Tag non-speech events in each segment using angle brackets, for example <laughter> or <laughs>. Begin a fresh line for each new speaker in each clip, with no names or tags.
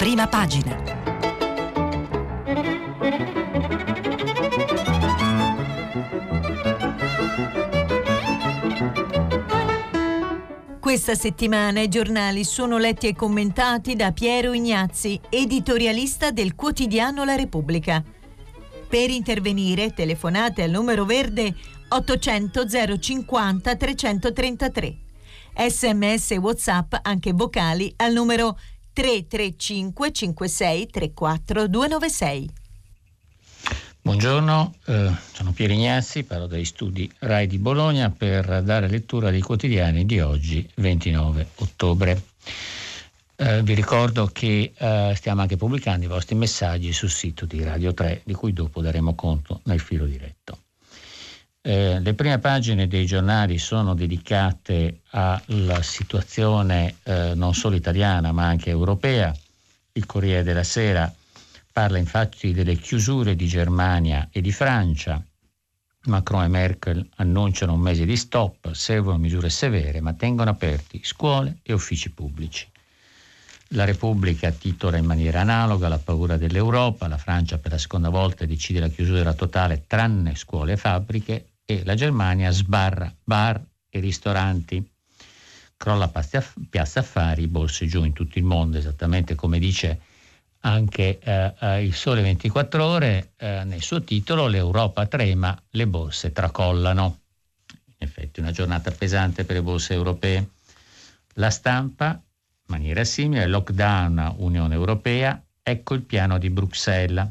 prima pagina. Questa settimana i giornali sono letti e commentati da Piero Ignazzi, editorialista del quotidiano La Repubblica. Per intervenire telefonate al numero verde 800 050 333. Sms WhatsApp anche vocali al numero 335 56 34 296.
Buongiorno, eh, sono Piero Ignazzi, parlo dagli studi RAI di Bologna per dare lettura dei quotidiani di oggi, 29 ottobre. Eh, vi ricordo che eh, stiamo anche pubblicando i vostri messaggi sul sito di Radio 3, di cui dopo daremo conto nel filo diretto. Eh, le prime pagine dei giornali sono dedicate alla situazione eh, non solo italiana ma anche europea. Il Corriere della Sera parla infatti delle chiusure di Germania e di Francia. Macron e Merkel annunciano un mese di stop, servono misure severe ma tengono aperti scuole e uffici pubblici. La Repubblica titola in maniera analoga la paura dell'Europa, la Francia per la seconda volta decide la chiusura totale tranne scuole e fabbriche e la Germania sbarra bar e ristoranti. Crolla Piazza Affari, borse giù in tutto il mondo, esattamente come dice anche eh, eh il Sole 24 Ore eh, nel suo titolo, l'Europa trema, le borse tracollano. In effetti una giornata pesante per le borse europee. La stampa, in maniera simile, lockdown Unione Europea, ecco il piano di Bruxelles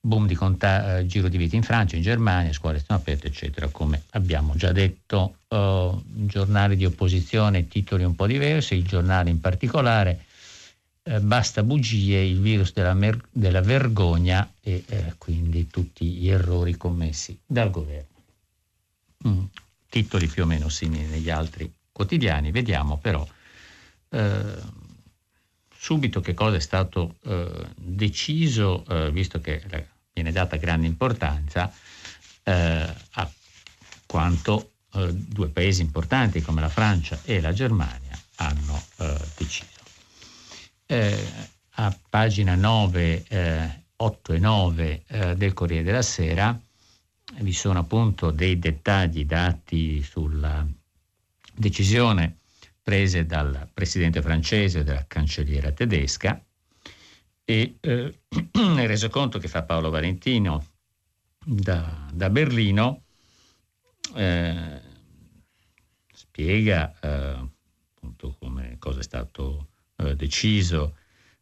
boom di conta- eh, giro di vita in Francia, in Germania, scuole sono aperte, eccetera, come abbiamo già detto. Uh, giornali di opposizione, titoli un po' diversi, il giornale in particolare, eh, basta bugie, il virus della, mer- della vergogna e eh, quindi tutti gli errori commessi dal governo. Mm. Titoli più o meno simili negli altri quotidiani, vediamo però eh, subito che cosa è stato eh, deciso, visto che viene data grande importanza eh, a quanto eh, due paesi importanti come la Francia e la Germania hanno eh, deciso. Eh, a pagina 9, 8 eh, e 9 eh, del Corriere della Sera vi sono appunto dei dettagli dati sulla decisione prese dal presidente francese e dalla cancelliera tedesca e eh, <clears throat> nel resoconto che fa Paolo Valentino da, da Berlino eh, spiega eh, appunto come cosa è stato eh, deciso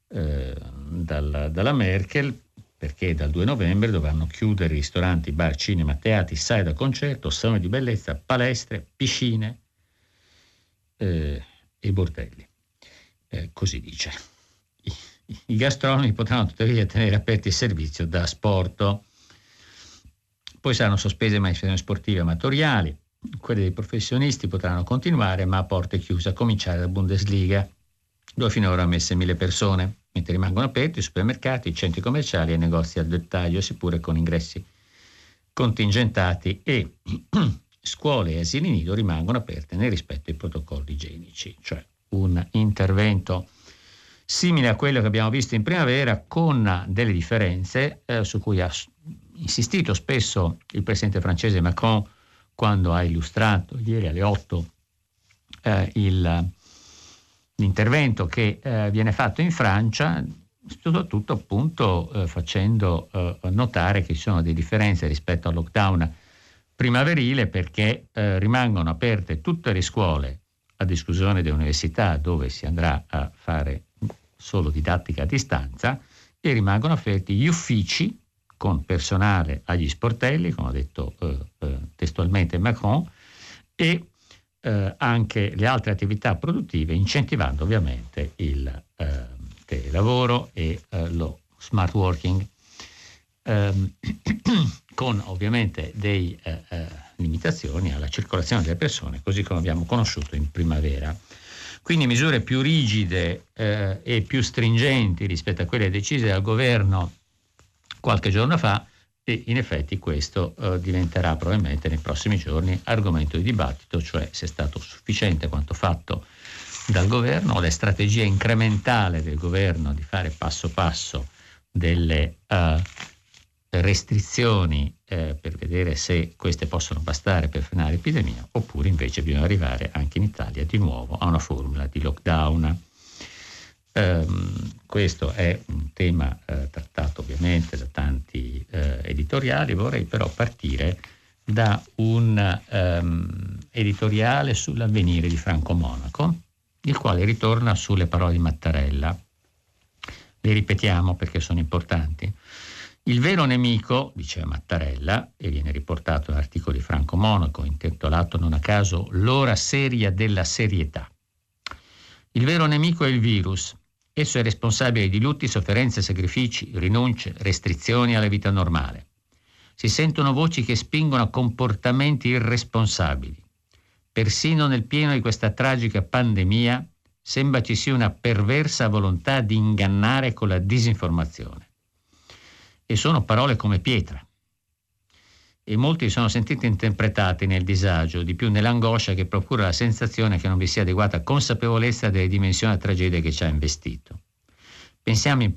eh, dalla, dalla, Merkel perché dal 2 novembre dovranno chiudere ristoranti, bar, cinema, teatri, sale da concerto, saloni di bellezza, palestre, piscine eh, e bordelli. così dice. I gastronomi potranno tuttavia tenere aperti il servizio da sport. Poi saranno sospese manifestazioni sportive amatoriali, quelle dei professionisti potranno continuare ma a porte chiuse, a cominciare dalla Bundesliga, dove finora ha messe mille persone, mentre rimangono aperti i supermercati, i centri commerciali e i negozi al dettaglio, seppure con ingressi contingentati e <clears throat> scuole e asili nido rimangono aperte nel rispetto dei protocolli igienici, cioè un intervento simile a quello che abbiamo visto in primavera, con delle differenze eh, su cui ha insistito spesso il presidente francese Macron quando ha illustrato ieri alle 8 eh, il, l'intervento che eh, viene fatto in Francia, soprattutto appunto eh, facendo eh, notare che ci sono delle differenze rispetto al lockdown primaverile perché eh, rimangono aperte tutte le scuole ad esclusione delle università dove si andrà a fare solo didattica a distanza e rimangono aperti gli uffici con personale agli sportelli, come ha detto eh, eh, testualmente Macron, e eh, anche le altre attività produttive, incentivando ovviamente il eh, telelavoro e eh, lo smart working, ehm, <clears throat> con ovviamente delle eh, limitazioni alla circolazione delle persone, così come abbiamo conosciuto in primavera. Quindi misure più rigide eh, e più stringenti rispetto a quelle decise dal governo qualche giorno fa e in effetti questo eh, diventerà probabilmente nei prossimi giorni argomento di dibattito, cioè se è stato sufficiente quanto fatto dal governo, la strategia incrementale del governo di fare passo passo delle uh, restrizioni eh, per vedere se queste possono bastare per frenare l'epidemia, oppure invece bisogna arrivare anche in Italia di nuovo a una formula di lockdown. Um, questo è un tema eh, trattato ovviamente da tanti eh, editoriali, vorrei però partire da un um, editoriale sull'avvenire di Franco Monaco, il quale ritorna sulle parole di Mattarella. Le ripetiamo perché sono importanti. Il vero nemico, diceva Mattarella, e viene riportato in articolo di Franco Monaco, intitolato non a caso L'ora seria della serietà. Il vero nemico è il virus. Esso è responsabile di lutti, sofferenze, sacrifici, rinunce, restrizioni alla vita normale. Si sentono voci che spingono a comportamenti irresponsabili. Persino nel pieno di questa tragica pandemia sembra ci sia una perversa volontà di ingannare con la disinformazione e sono parole come pietra. E molti sono sentiti interpretati nel disagio, di più nell'angoscia che procura la sensazione che non vi sia adeguata consapevolezza delle dimensioni della tragedia che ci ha investito. Pensiamo in,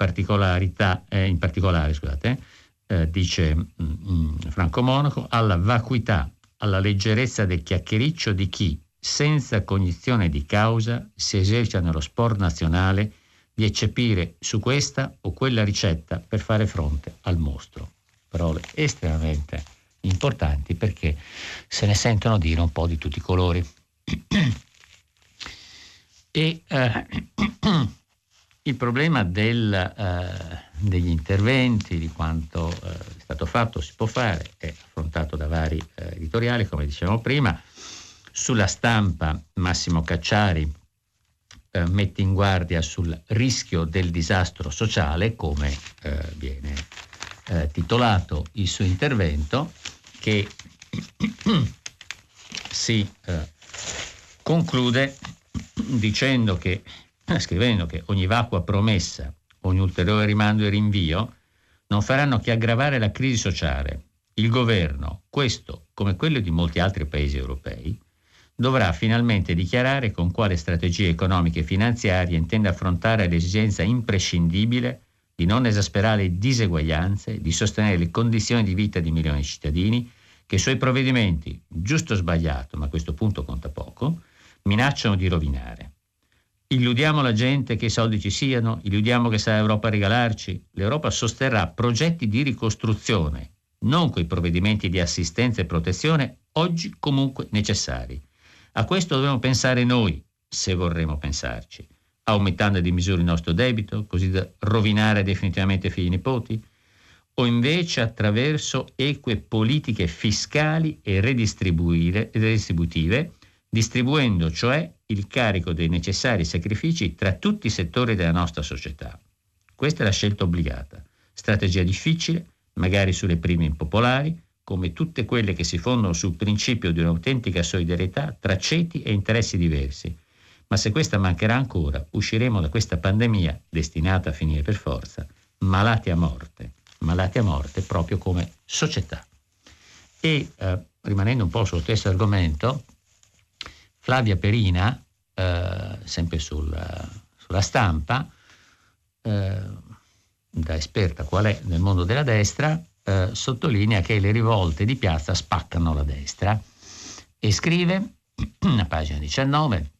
eh, in particolare, scusate, eh, dice mh, mm, mm, Franco Monaco, alla vacuità, alla leggerezza del chiacchiericcio di chi, senza cognizione di causa, si esercita nello sport nazionale di eccepire su questa o quella ricetta per fare fronte al mostro. Parole estremamente importanti perché se ne sentono dire un po' di tutti i colori. <clears throat> e eh, <clears throat> il problema del, eh, degli interventi, di quanto eh, è stato fatto, si può fare, è affrontato da vari eh, editoriali, come dicevamo prima. Sulla stampa Massimo Cacciari eh, mette in guardia sul rischio del disastro sociale, come eh, viene eh, titolato il suo intervento, che <clears throat> si eh, conclude dicendo che, scrivendo che ogni vacua promessa, ogni ulteriore rimando e rinvio non faranno che aggravare la crisi sociale. Il governo, questo come quello di molti altri paesi europei, dovrà finalmente dichiarare con quale strategie economiche e finanziarie intende affrontare l'esigenza imprescindibile di non esasperare diseguaglianze, di sostenere le condizioni di vita di milioni di cittadini che i suoi provvedimenti, giusto o sbagliato, ma a questo punto conta poco, minacciano di rovinare. Illudiamo la gente che i soldi ci siano, illudiamo che sarà l'Europa a regalarci. L'Europa sosterrà progetti di ricostruzione, non quei provvedimenti di assistenza e protezione oggi comunque necessari a questo dobbiamo pensare noi, se vorremmo pensarci, aumentando di misura il nostro debito, così da rovinare definitivamente figli e nipoti, o invece attraverso eque politiche fiscali e redistributive, distribuendo cioè il carico dei necessari sacrifici tra tutti i settori della nostra società. Questa è la scelta obbligata, strategia difficile, magari sulle prime impopolari, come tutte quelle che si fondano sul principio di un'autentica solidarietà tra ceti e interessi diversi. Ma se questa mancherà ancora, usciremo da questa pandemia, destinata a finire per forza, malati a morte, malati a morte proprio come società. E eh, rimanendo un po' sullo stesso argomento, Flavia Perina, eh, sempre sul, sulla stampa, eh, da esperta qual è nel mondo della destra, eh, sottolinea che le rivolte di piazza spaccano la destra e scrive, <clears throat> a pagina 19,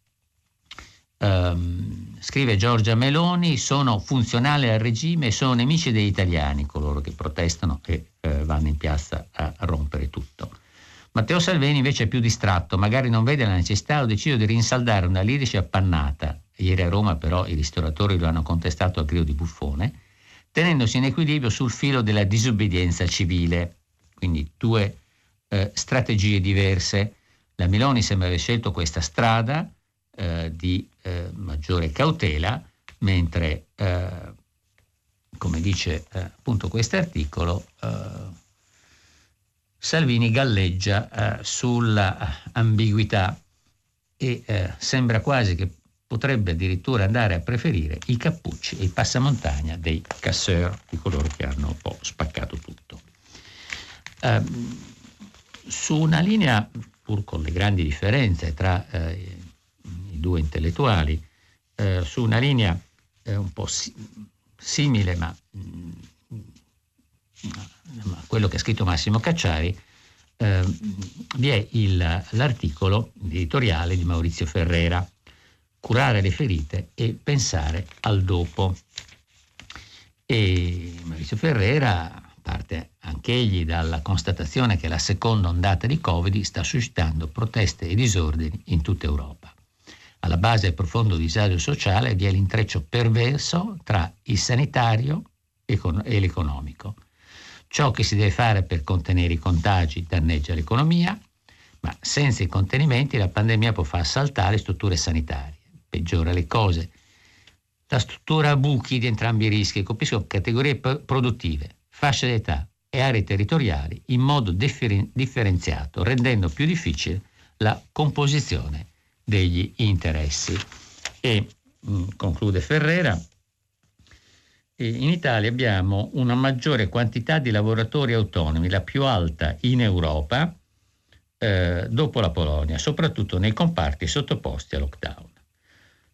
ehm, scrive Giorgia Meloni, sono funzionali al regime e sono nemici degli italiani, coloro che protestano e eh, vanno in piazza a rompere tutto. Matteo Salvini invece è più distratto, magari non vede la necessità o decide di rinsaldare una lirici appannata. Ieri a Roma però i ristoratori lo hanno contestato a grido di buffone tenendosi in equilibrio sul filo della disobbedienza civile. Quindi due eh, strategie diverse. La Meloni sembra aver scelto questa strada eh, di eh, maggiore cautela, mentre, eh, come dice eh, appunto questo articolo, eh, Salvini galleggia sulla ambiguità e sembra quasi che potrebbe addirittura andare a preferire i cappucci e i passamontagna dei casseur, di coloro che hanno un po' spaccato tutto. Eh, su una linea, pur con le grandi differenze tra eh, i due intellettuali, eh, su una linea eh, un po' si- simile, ma mh, mm, quello che ha scritto Massimo Cacciari, eh, vi è il, l'articolo editoriale di Maurizio Ferrera, Curare le ferite e pensare al dopo. E Maurizio Ferrera parte anch'egli dalla constatazione che la seconda ondata di Covid sta suscitando proteste e disordini in tutta Europa. Alla base del profondo disagio sociale vi è l'intreccio perverso tra il sanitario e l'economico Ciò che si deve fare per contenere i contagi danneggia l'economia, ma senza i contenimenti la pandemia può far saltare strutture sanitarie, peggiora le cose. La struttura a buchi di entrambi i rischi colpiscono categorie produttive, fasce d'età e aree territoriali in modo differen- differenziato, rendendo più difficile la composizione degli interessi. E mh, mm, conclude Ferrera, in Italia abbiamo una maggiore quantità di lavoratori autonomi, la più alta in Europa, eh, dopo la Polonia, soprattutto nei comparti sottoposti a lockdown.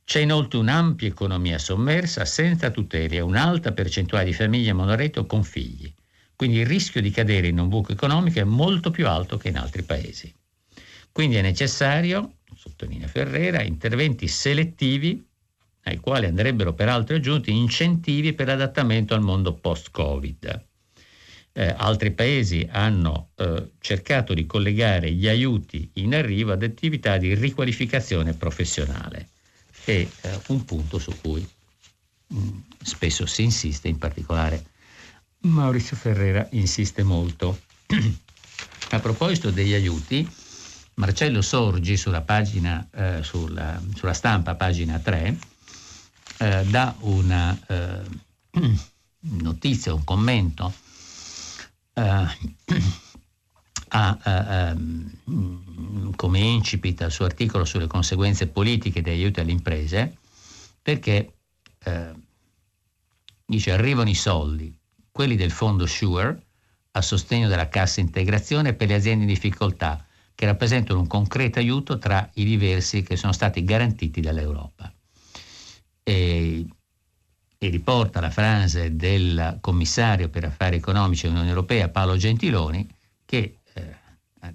C'è inoltre un'ampia economia sommersa senza tutele e un'alta percentuale di famiglie monoreddito con figli. Quindi il rischio di cadere in un buco economico è molto più alto che in altri paesi. Quindi è necessario, sottolinea Ferrera, interventi selettivi ai quali andrebbero peraltro aggiunti incentivi per l'adattamento al mondo post-Covid. Eh, altri paesi hanno eh, cercato di collegare gli aiuti in arrivo ad attività di riqualificazione professionale. È eh, un punto su cui mh, mm, spesso si insiste, in particolare Maurizio Ferrera insiste molto. <clears throat> A proposito degli aiuti, Marcello Sorgi sulla pagina, eh, sulla, sulla stampa, pagina 3, eh, dà una eh, <clears throat> notizia, un commento <clears throat> eh, a, ehm, come incipit al suo articolo sulle conseguenze politiche degli aiuti alle imprese, perché eh, dice arrivano i soldi, quelli del fondo SURE, a sostegno della cassa integrazione per le aziende in difficoltà, che rappresentano un concreto aiuto tra i diversi che sono stati garantiti dall'Europa. E, e riporta la frase del commissario per affari economici dell'Unione Europea Paolo Gentiloni che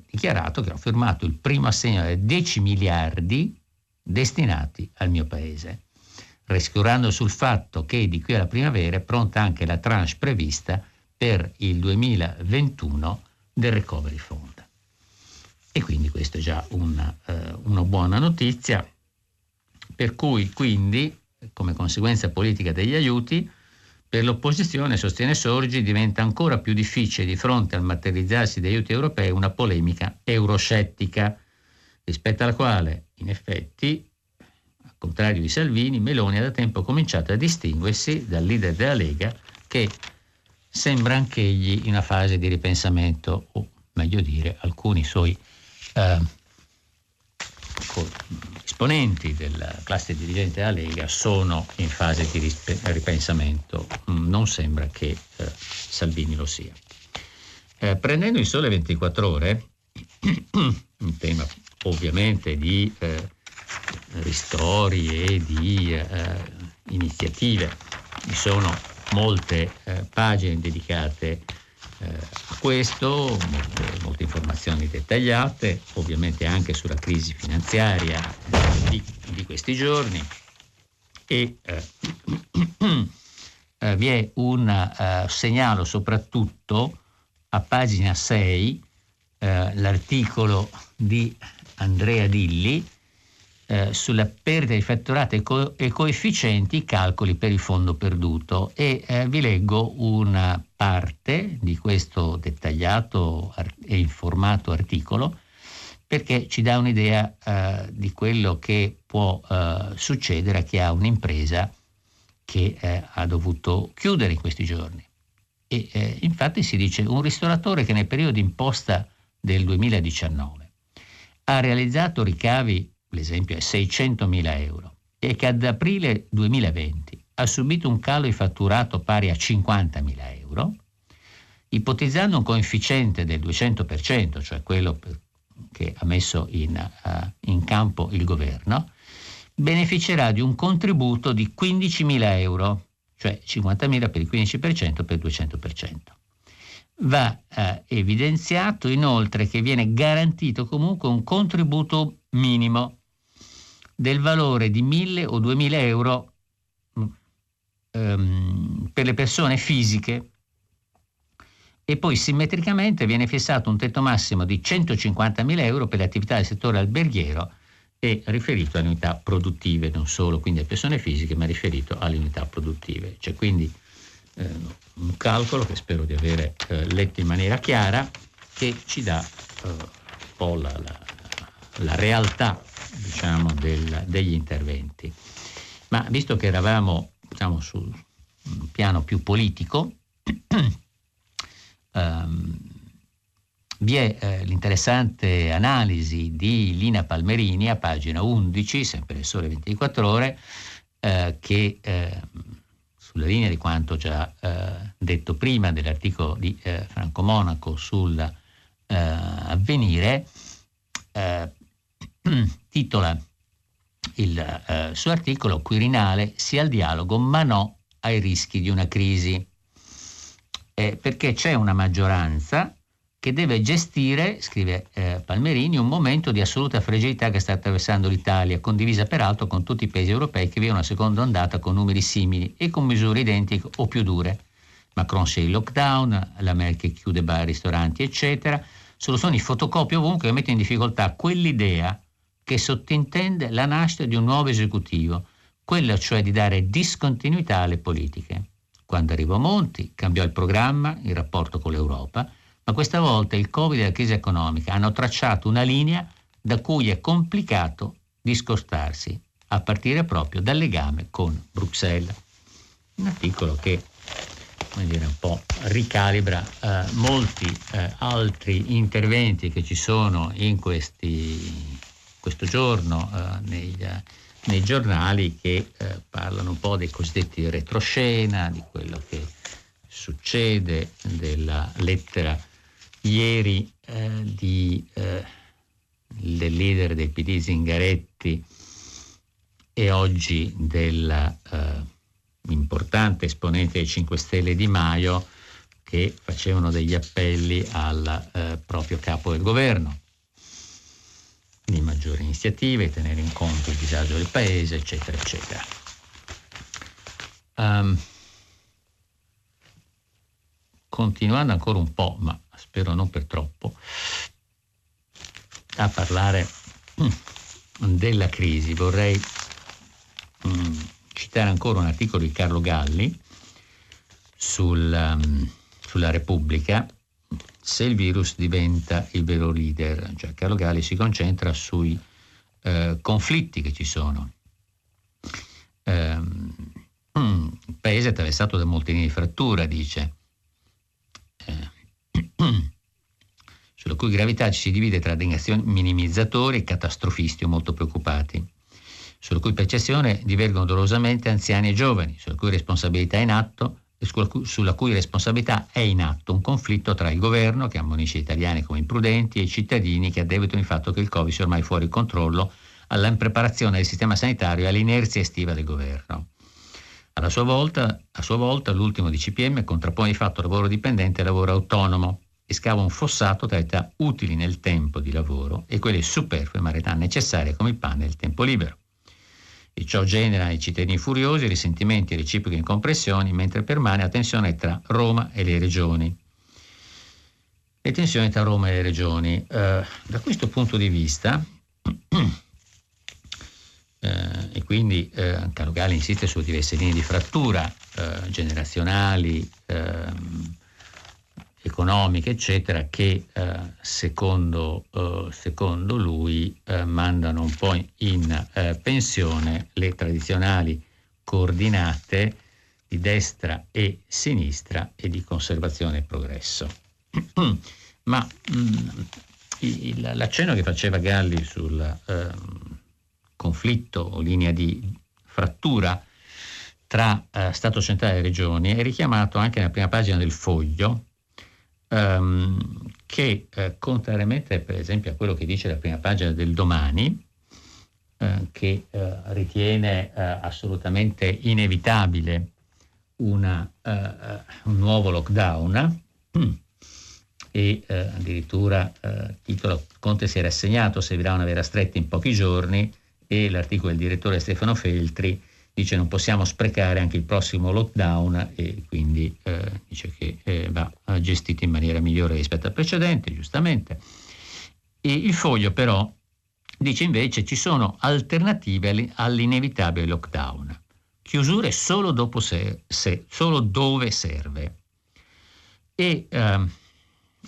dichiarato che ha firmato il primo assegno di 10 miliardi destinati al mio paese, rassicurando sul fatto che di qui alla primavera è pronta anche la tranche prevista per il 2021 del Recovery Fund. E quindi questa è già una, eh, una buona notizia, per cui quindi come conseguenza politica degli aiuti, per l'opposizione, sostiene Sorgi, diventa ancora più difficile di fronte al materializzarsi degli aiuti europei una polemica euroscettica, rispetto alla quale, in effetti, al contrario di Salvini, Meloni ha da tempo cominciato a distinguersi dal leader della Lega che sembra anch'egli in una fase di ripensamento, o meglio dire, alcuni suoi eh, esponenti della classe dirigente della Lega sono in fase di ripensamento. Mm, non sembra che eh, Salvini lo sia. Eh, prendendo il sole 24 ore, <clears throat> un tema ovviamente di eh, ristori e di eh, iniziative, ci sono molte eh, pagine dedicate eh, a questo, molte, molte, informazioni dettagliate, ovviamente anche sulla crisi finanziaria di, di questi giorni. E eh, <clears throat> eh, vi è un uh, segnalo soprattutto a pagina 6 eh, l'articolo di Andrea Dilli eh, sulla perdita di fatturati e, co- e, coefficienti calcoli per il fondo perduto e eh, vi leggo una parte di questo dettagliato ar- e informato articolo perché ci dà un'idea eh, di quello che può eh, succedere a chi ha un'impresa che eh, ha dovuto chiudere in questi giorni. E infatti si dice un ristoratore che nel periodo imposta del 2019 ha realizzato ricavi l'esempio è 600.000 euro, e che ad aprile 2020 ha subito un calo di fatturato pari a 50.000 euro, ipotizzando un coefficiente del 200%, cioè quello che ha messo in, uh, in campo il governo, beneficerà di un contributo di 15.000 euro, cioè 50.000 per il 15% per il 200%. Va eh, evidenziato inoltre che viene garantito comunque un contributo minimo del valore di 1.000 o 2.000 euro ehm, per le persone fisiche e poi simmetricamente viene fissato un tetto massimo di 150.000 euro per le attività del settore alberghiero e riferito alle unità produttive, non solo quindi a persone fisiche, ma riferito alle unità produttive. C'è quindi eh, un calcolo che spero di avere eh, letto in maniera chiara che ci dà eh, un po' la, la, la realtà diciamo, del, degli interventi. Ma visto che eravamo diciamo, sul piano più politico, Um, <clears throat> vi è eh, l'interessante analisi di Lina Palmerini a pagina 11, sempre nel Sole 24 Ore, eh, che eh, sulla linea di quanto già eh, detto prima dell'articolo di eh, Franco Monaco sul eh, <clears throat> titola il suo articolo Quirinale sia al dialogo ma no ai rischi di una crisi eh, perché c'è una maggioranza che deve gestire, scrive eh, Palmerini, un momento di assoluta fragilità che sta attraversando l'Italia, condivisa peraltro con tutti i paesi europei che vivono una seconda ondata con numeri simili e con misure identiche o più dure. Macron c'è il lockdown, la Merkel chiude bar, ristoranti, eccetera. Sono i fotocopi ovunque che mettono in difficoltà quell'idea che sottintende la nascita di un nuovo esecutivo, quella cioè di dare discontinuità alle politiche. Quando arrivò Monti cambiò il programma, il rapporto con l'Europa, ma questa volta il Covid e la crisi economica hanno tracciato una linea da cui è complicato discostarsi, a partire proprio dal legame con Bruxelles. Un articolo che come dire, un po' ricalibra eh, molti eh, altri interventi che ci sono in questi, questo giorno eh, negli, nei giornali che eh, parlano un po' dei cosiddetti retroscena, di quello che succede, della lettera ieri eh, di, eh, del leader del PD Zingaretti e oggi dell'importante eh, esponente dei 5 Stelle Di Maio che facevano degli appelli al eh, proprio capo del governo di maggiori iniziative, tenere in conto il disagio del paese, eccetera, eccetera. Um, continuando ancora un po', ma spero non per troppo, a parlare mm, della crisi, vorrei um, citare ancora un articolo di Carlo Galli sul, um, sulla Repubblica se il virus diventa il vero leader. Cioè Carlo Galli si concentra sui eh, conflitti che ci sono. Eh, il paese è attraversato da molte linee di frattura, dice, eh, <clears throat> sulla cui gravità ci si divide tra minimizzatori e catastrofisti o molto preoccupati, sulla cui percezione divergono dolorosamente anziani e giovani, sulla cui responsabilità in atto sulla cui responsabilità è in atto un conflitto tra il governo, che ammonisce gli italiani come imprudenti, e i cittadini che addebitano il fatto che il Covid sia ormai fuori controllo alla impreparazione del sistema sanitario e all'inerzia estiva del governo. Alla sua volta, a sua volta l'ultimo DCPM contrappone di fatto lavoro dipendente e lavoro autonomo e scava un fossato tra età utili nel tempo di lavoro e quelle superflue ma età necessarie come il pane e il tempo libero e ciò genera nei cittadini furiosi risentimenti e reciproche incompressioni, mentre permane la tensione tra Roma e le regioni. Le tensioni tra Roma e le regioni. Eh, da questo punto di vista, <clears throat> eh, e quindi eh, Carlo Galli insiste su diverse linee di frattura eh, generazionali, ehm, economiche, eccetera, che eh, secondo, eh, secondo, lui eh, mandano un po' in eh, pensione le tradizionali coordinate di destra e sinistra e di conservazione e progresso. <clears throat> Ma mh, mm, il, l'accenno che faceva Galli sul ehm, conflitto o linea di frattura tra eh, Stato centrale e regioni è richiamato anche nella prima pagina del foglio, um, che eh, contrariamente per esempio a quello che dice la prima pagina del domani, eh, che eh, ritiene eh, assolutamente inevitabile una, un nuovo lockdown e addirittura titolo Conte si è rassegnato, servirà una vera stretta in pochi giorni e l'articolo del direttore Stefano Feltri dice non possiamo sprecare anche il prossimo lockdown e quindi eh, dice che eh, va gestito in maniera migliore rispetto al precedente, giustamente. E il foglio però dice invece ci sono alternative all'inevitabile lockdown, chiusure solo, dopo se, se, solo dove serve. E eh,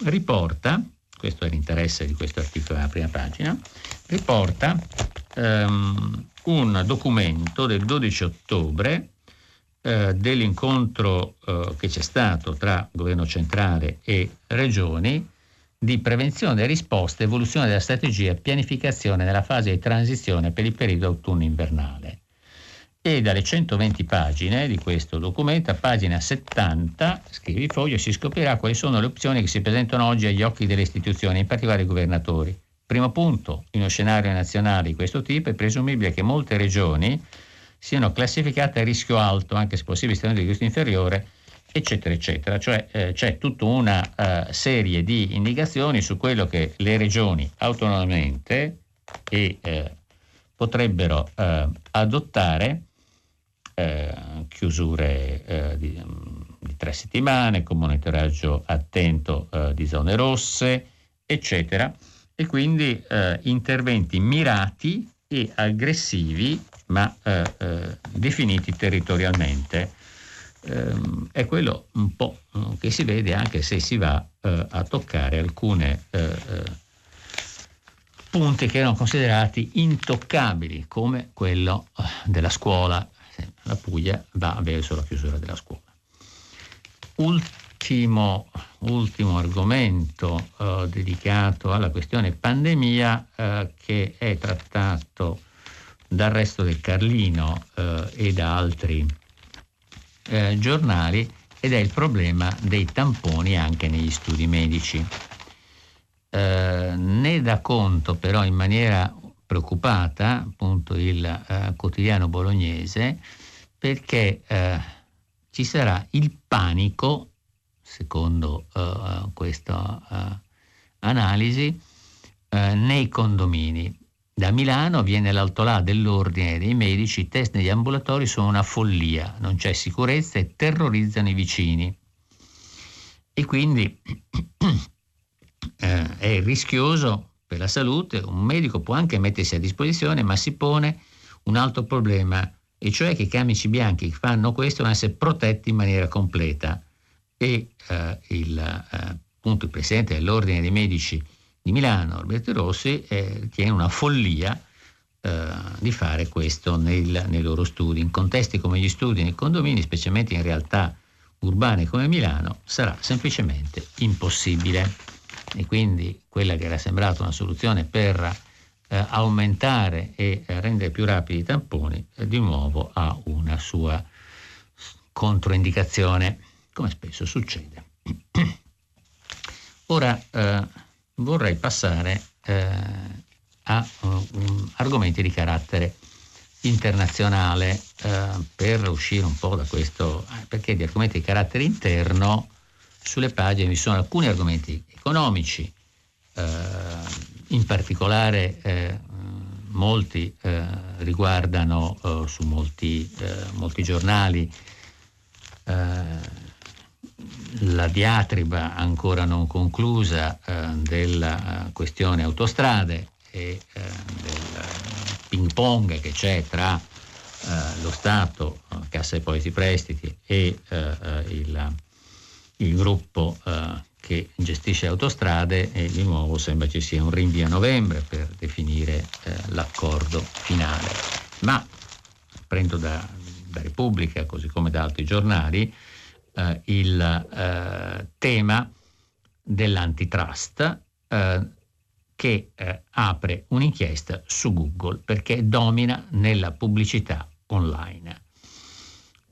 riporta, questo è l'interesse di questo articolo nella prima pagina, riporta ehm, un documento del 12 ottobre eh, dell'incontro eh, che c'è stato tra governo centrale e regioni di prevenzione e risposta, evoluzione della strategia e pianificazione nella fase di transizione per il periodo autunno-invernale. E dalle 120 pagine di questo documento, a pagina 70, scrivi foglio, si scoprirà quali sono le opzioni che si presentano oggi agli occhi delle istituzioni, in particolare i governatori. Primo punto, in uno scenario nazionale di questo tipo è presumibile che molte regioni siano classificate a rischio alto, anche se possibile di rischio inferiore, eccetera, eccetera. Cioè eh, c'è tutta una uh, serie di indicazioni su quello che le regioni autonomamente e, eh, potrebbero eh, adottare, eh, chiusure eh, di, di, tre settimane, con monitoraggio attento di zone rosse, eccetera e quindi eh, interventi mirati e aggressivi ma eh, eh, definiti territorialmente. Ehm, è quello un po' eh, che si vede anche se si va eh, a toccare alcuni eh, punti che erano considerati intoccabili come quello della scuola. La Puglia va verso la chiusura della scuola. Ult- ultimo, ultimo argomento eh, dedicato alla questione pandemia eh, che è trattato dal resto del Carlino eh, e da altri eh, giornali ed è il problema dei tamponi anche negli studi medici. Eh, ne dà conto però in maniera preoccupata appunto il quotidiano bolognese perché ci sarà il panico secondo uh, questa uh, analisi, uh, nei condomini. Da Milano viene l'altolà dell'ordine dei medici, i test negli ambulatori sono una follia, non c'è sicurezza e terrorizzano i vicini. E quindi <clears throat> è rischioso per la salute, un medico può anche mettersi a disposizione, ma si pone un altro problema, e cioè che i camici bianchi che fanno questo devono essere protetti in maniera completa e eh, il, eh, appunto, il presidente dell'Ordine dei Medici di Milano, Alberto Rossi, eh, tiene una follia eh, di fare questo nel, nei loro studi. In contesti come gli studi nei condomini, specialmente in realtà urbane come Milano, sarà semplicemente impossibile. E quindi quella che era sembrata una soluzione per eh, aumentare e eh, rendere più rapidi i tamponi, di nuovo ha una sua controindicazione come spesso succede. <clears throat> Ora eh, vorrei passare eh, a uh, argomenti di carattere internazionale eh, per uscire un po' da questo, eh, perché di argomenti di carattere interno sulle pagine vi sono alcuni argomenti economici, eh, in particolare molti riguardano su molti, molti giornali la diatriba ancora non conclusa eh, della questione autostrade e eh, del ping pong che c'è tra eh, lo Stato, eh, Cassa dei Depositi Prestiti e eh, eh, il, il, gruppo che gestisce autostrade e di nuovo sembra ci sia un rinvio a novembre per definire l'accordo finale. Ma prendo da, da Repubblica, così come da altri giornali, eh, il eh, tema dell'antitrust eh, che eh, apre un'inchiesta su Google perché domina nella pubblicità online.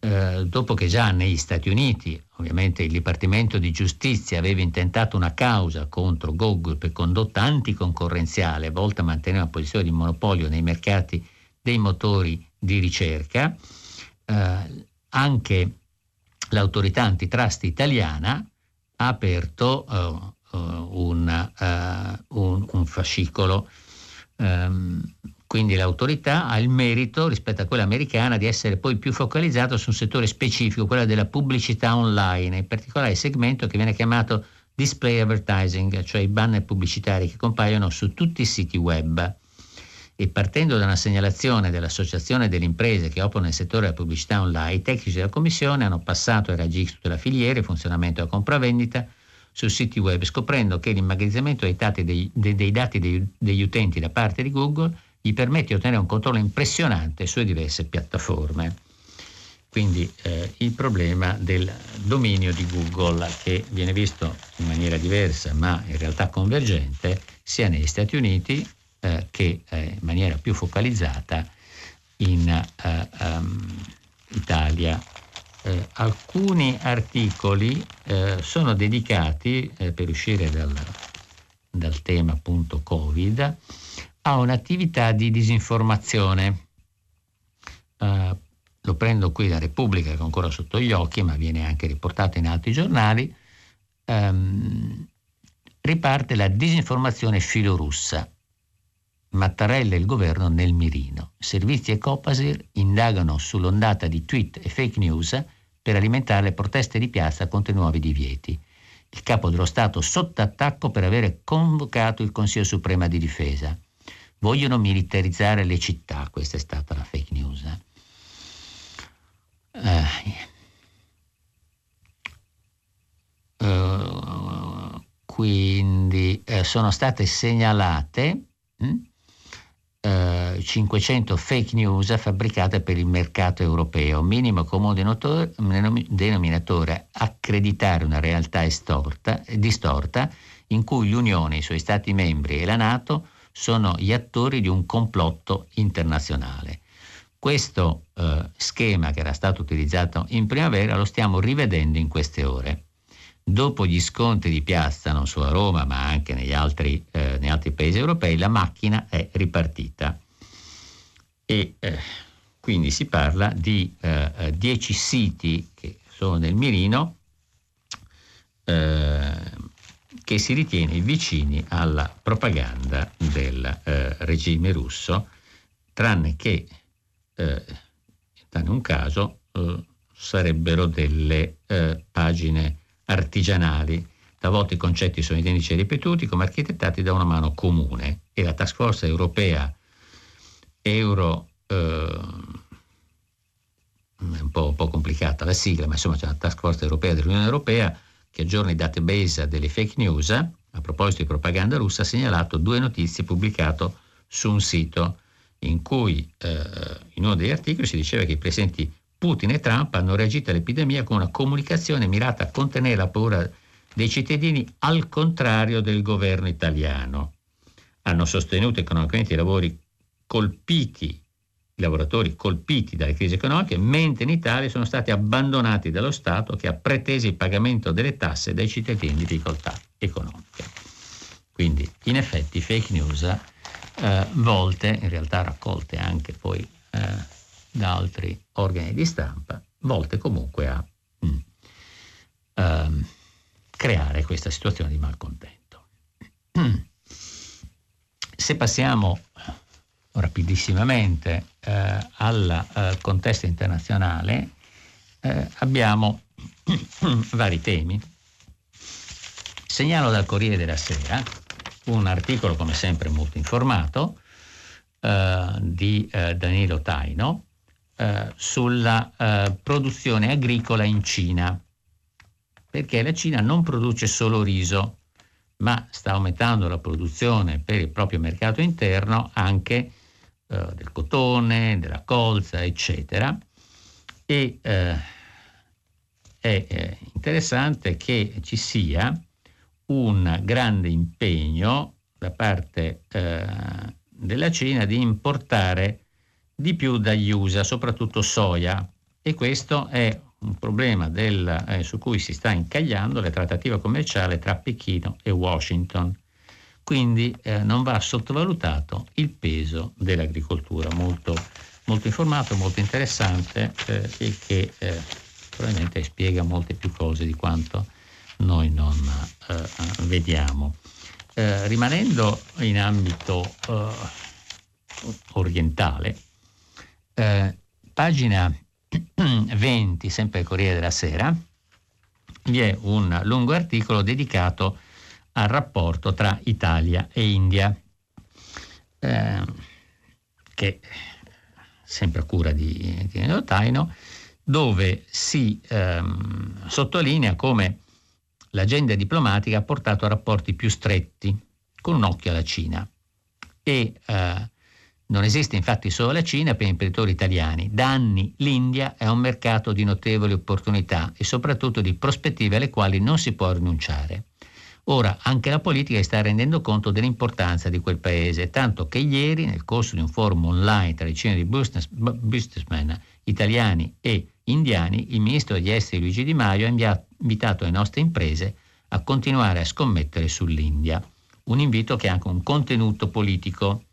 eh, dopo che già negli Stati Uniti, ovviamente il Dipartimento di Giustizia aveva intentato una causa contro Google per condotta anticoncorrenziale volta a mantenere una posizione di monopolio nei mercati dei motori di ricerca, eh, anche l'autorità antitrust italiana ha aperto uh, uh, un, uh, un, un, fascicolo. Um, quindi l'autorità ha il merito rispetto a quella americana di essere poi più focalizzata su un settore specifico, quello della pubblicità online, in particolare il segmento che viene chiamato display advertising, cioè i banner pubblicitari che compaiono su tutti i siti web. E partendo da una segnalazione dell'Associazione delle imprese che operano nel settore della pubblicità online, i tecnici della Commissione hanno passato ai raggi tutta la filiera, il funzionamento della compravendita su siti web, scoprendo che l'immagazzinamento dei dati, dei, dei dati dei, degli utenti da parte di Google gli permette di ottenere un controllo impressionante sulle diverse piattaforme. Quindi eh, il problema del dominio di Google che viene visto in maniera diversa ma in realtà convergente sia negli Stati Uniti eh, che in maniera più focalizzata in um, Italia. Eh, alcuni articoli eh, sono dedicati, per uscire dal, dal tema appunto Covid, a un'attività di disinformazione. Uh, lo prendo qui da Repubblica che è ancora sotto gli occhi, ma viene anche riportato in altri giornali. Um, riparte la disinformazione filorussa. Mattarella e il governo nel mirino. Servizi e Copasir indagano sull'ondata di tweet e fake news per alimentare le proteste di piazza contro i nuovi divieti. Il capo dello Stato sotto attacco per avere convocato il Consiglio Supremo di Difesa. Vogliono militarizzare le città, questa è stata la fake news. Eh. Uh, quindi uh, sono state segnalate hm, uh, 500 fake news fabbricate per il mercato europeo. Minimo comune denominatore accreditare una realtà estorta, distorta in cui l'Unione, i suoi Stati membri e la Nato sono gli attori di un complotto internazionale. Questo eh, schema che era stato utilizzato in primavera lo stiamo rivedendo in queste ore. Dopo gli scontri di piazza, non solo a Roma ma anche negli altri, eh, negli altri paesi europei, la macchina è ripartita. E eh, quindi si parla di 10 eh, siti che sono nel mirino eh, che si ritiene vicini alla propaganda del eh, regime russo, tranne che eh, in un caso eh, sarebbero delle eh, pagine artigianali. Talvolta i concetti sono identici e ripetuti come architettati da una mano comune e la task force europea euro eh, è un po', un po', complicata la sigla, ma insomma c'è una task force europea dell'Unione Europea che aggiorna i database delle fake news, a proposito di propaganda russa, ha segnalato due notizie pubblicate su un sito in cui eh, in uno degli articoli si diceva che i presidenti Putin e Trump hanno reagito all'epidemia con una comunicazione mirata a contenere la paura dei cittadini al contrario del governo italiano. Hanno sostenuto economicamente i lavori colpiti i lavoratori colpiti dalle crisi economiche, mentre in Italia sono stati abbandonati dallo Stato che ha preteso il pagamento delle tasse dai cittadini in difficoltà economiche. Quindi in effetti fake news eh, volte, in realtà raccolte anche poi eh, da altri organi di stampa, volte comunque a mm, ehm, creare questa situazione di malcontento. <clears throat> Se passiamo rapidissimamente eh, al eh, contesto internazionale, eh, abbiamo <clears throat> vari temi. Segnalo dal Corriere della Sera un articolo, come sempre, molto informato eh, di eh, Danilo Taino eh, sulla produzione agricola in Cina, perché la Cina non produce solo riso, ma sta aumentando la produzione per il proprio mercato interno anche eh, del cotone, della colza, eccetera. E eh, è eh, interessante che ci sia un grande impegno da parte eh, della Cina di importare di più dagli USA, soprattutto soia, e questo è un problema del, eh, su cui si sta incagliando la trattativa commerciale tra Pechino e Washington. Quindi eh, non va sottovalutato il peso dell'agricoltura, molto, molto informato, molto interessante eh, e che eh, probabilmente spiega molte più cose di quanto noi non eh, vediamo. Eh, rimanendo in ambito orientale, pagina <clears throat> 20, sempre Corriere della Sera, vi è un lungo articolo dedicato al rapporto tra Italia e India, eh, che sempre a cura di Tino Taino, dove si ehm, sottolinea come l'agenda diplomatica ha portato a rapporti più stretti, con un occhio alla Cina. E eh, non esiste infatti solo la Cina per imprenditori italiani. Da anni l'India è un mercato di notevoli opportunità e soprattutto di prospettive alle quali non si può rinunciare. Ora anche la politica sta rendendo conto dell'importanza di quel paese, tanto che ieri, nel corso di un forum online tra decine di business, businessmen italiani e indiani, il ministro degli esteri Luigi Di Maio ha invitato le nostre imprese a continuare a scommettere sull'India. Un invito che ha anche un contenuto politico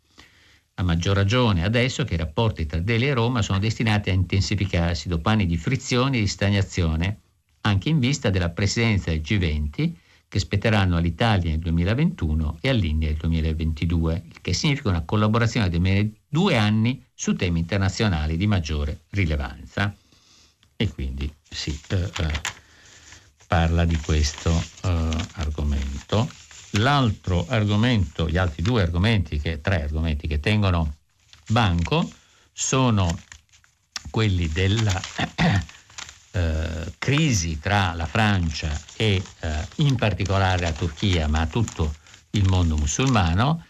a maggior ragione adesso che i rapporti tra Delhi e Roma sono destinati a intensificarsi dopo anni di frizioni e di stagnazione, anche in vista della presidenza del G20 che spetteranno all'Italia nel 2021 e all'India nel 2022, il che significa una collaborazione di almeno due anni su temi internazionali di maggiore rilevanza. E quindi si eh, eh, parla di questo eh, argomento. L'altro argomento, gli altri due argomenti, che, tre argomenti che tengono banco sono quelli della <coughs> eh, crisi tra la Francia e eh, in particolare la Turchia, ma tutto il mondo musulmano,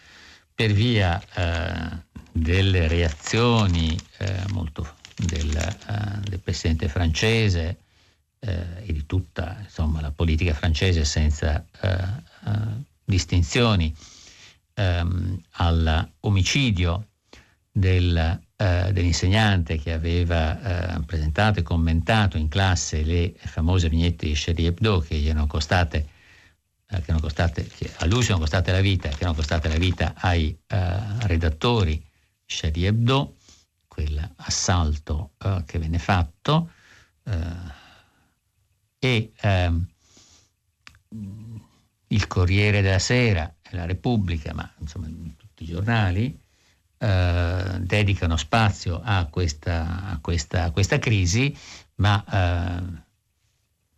per via eh, delle reazioni eh, molto del, eh, del, presidente francese eh, e di tutta insomma, la politica francese senza distinzioni ehm, all'omicidio del, eh, dell'insegnante che aveva eh, presentato e commentato in classe le famose vignette di Charlie Hebdo che gli erano costate, eh, che erano costate che a lui sono costate la vita, che erano costate la vita ai eh, redattori Charlie Hebdo, quell'assalto eh, che venne fatto e ehm, il Corriere della Sera e la Repubblica, ma insomma tutti i giornali, eh, dedicano spazio a questa, a questa, a questa crisi, ma eh,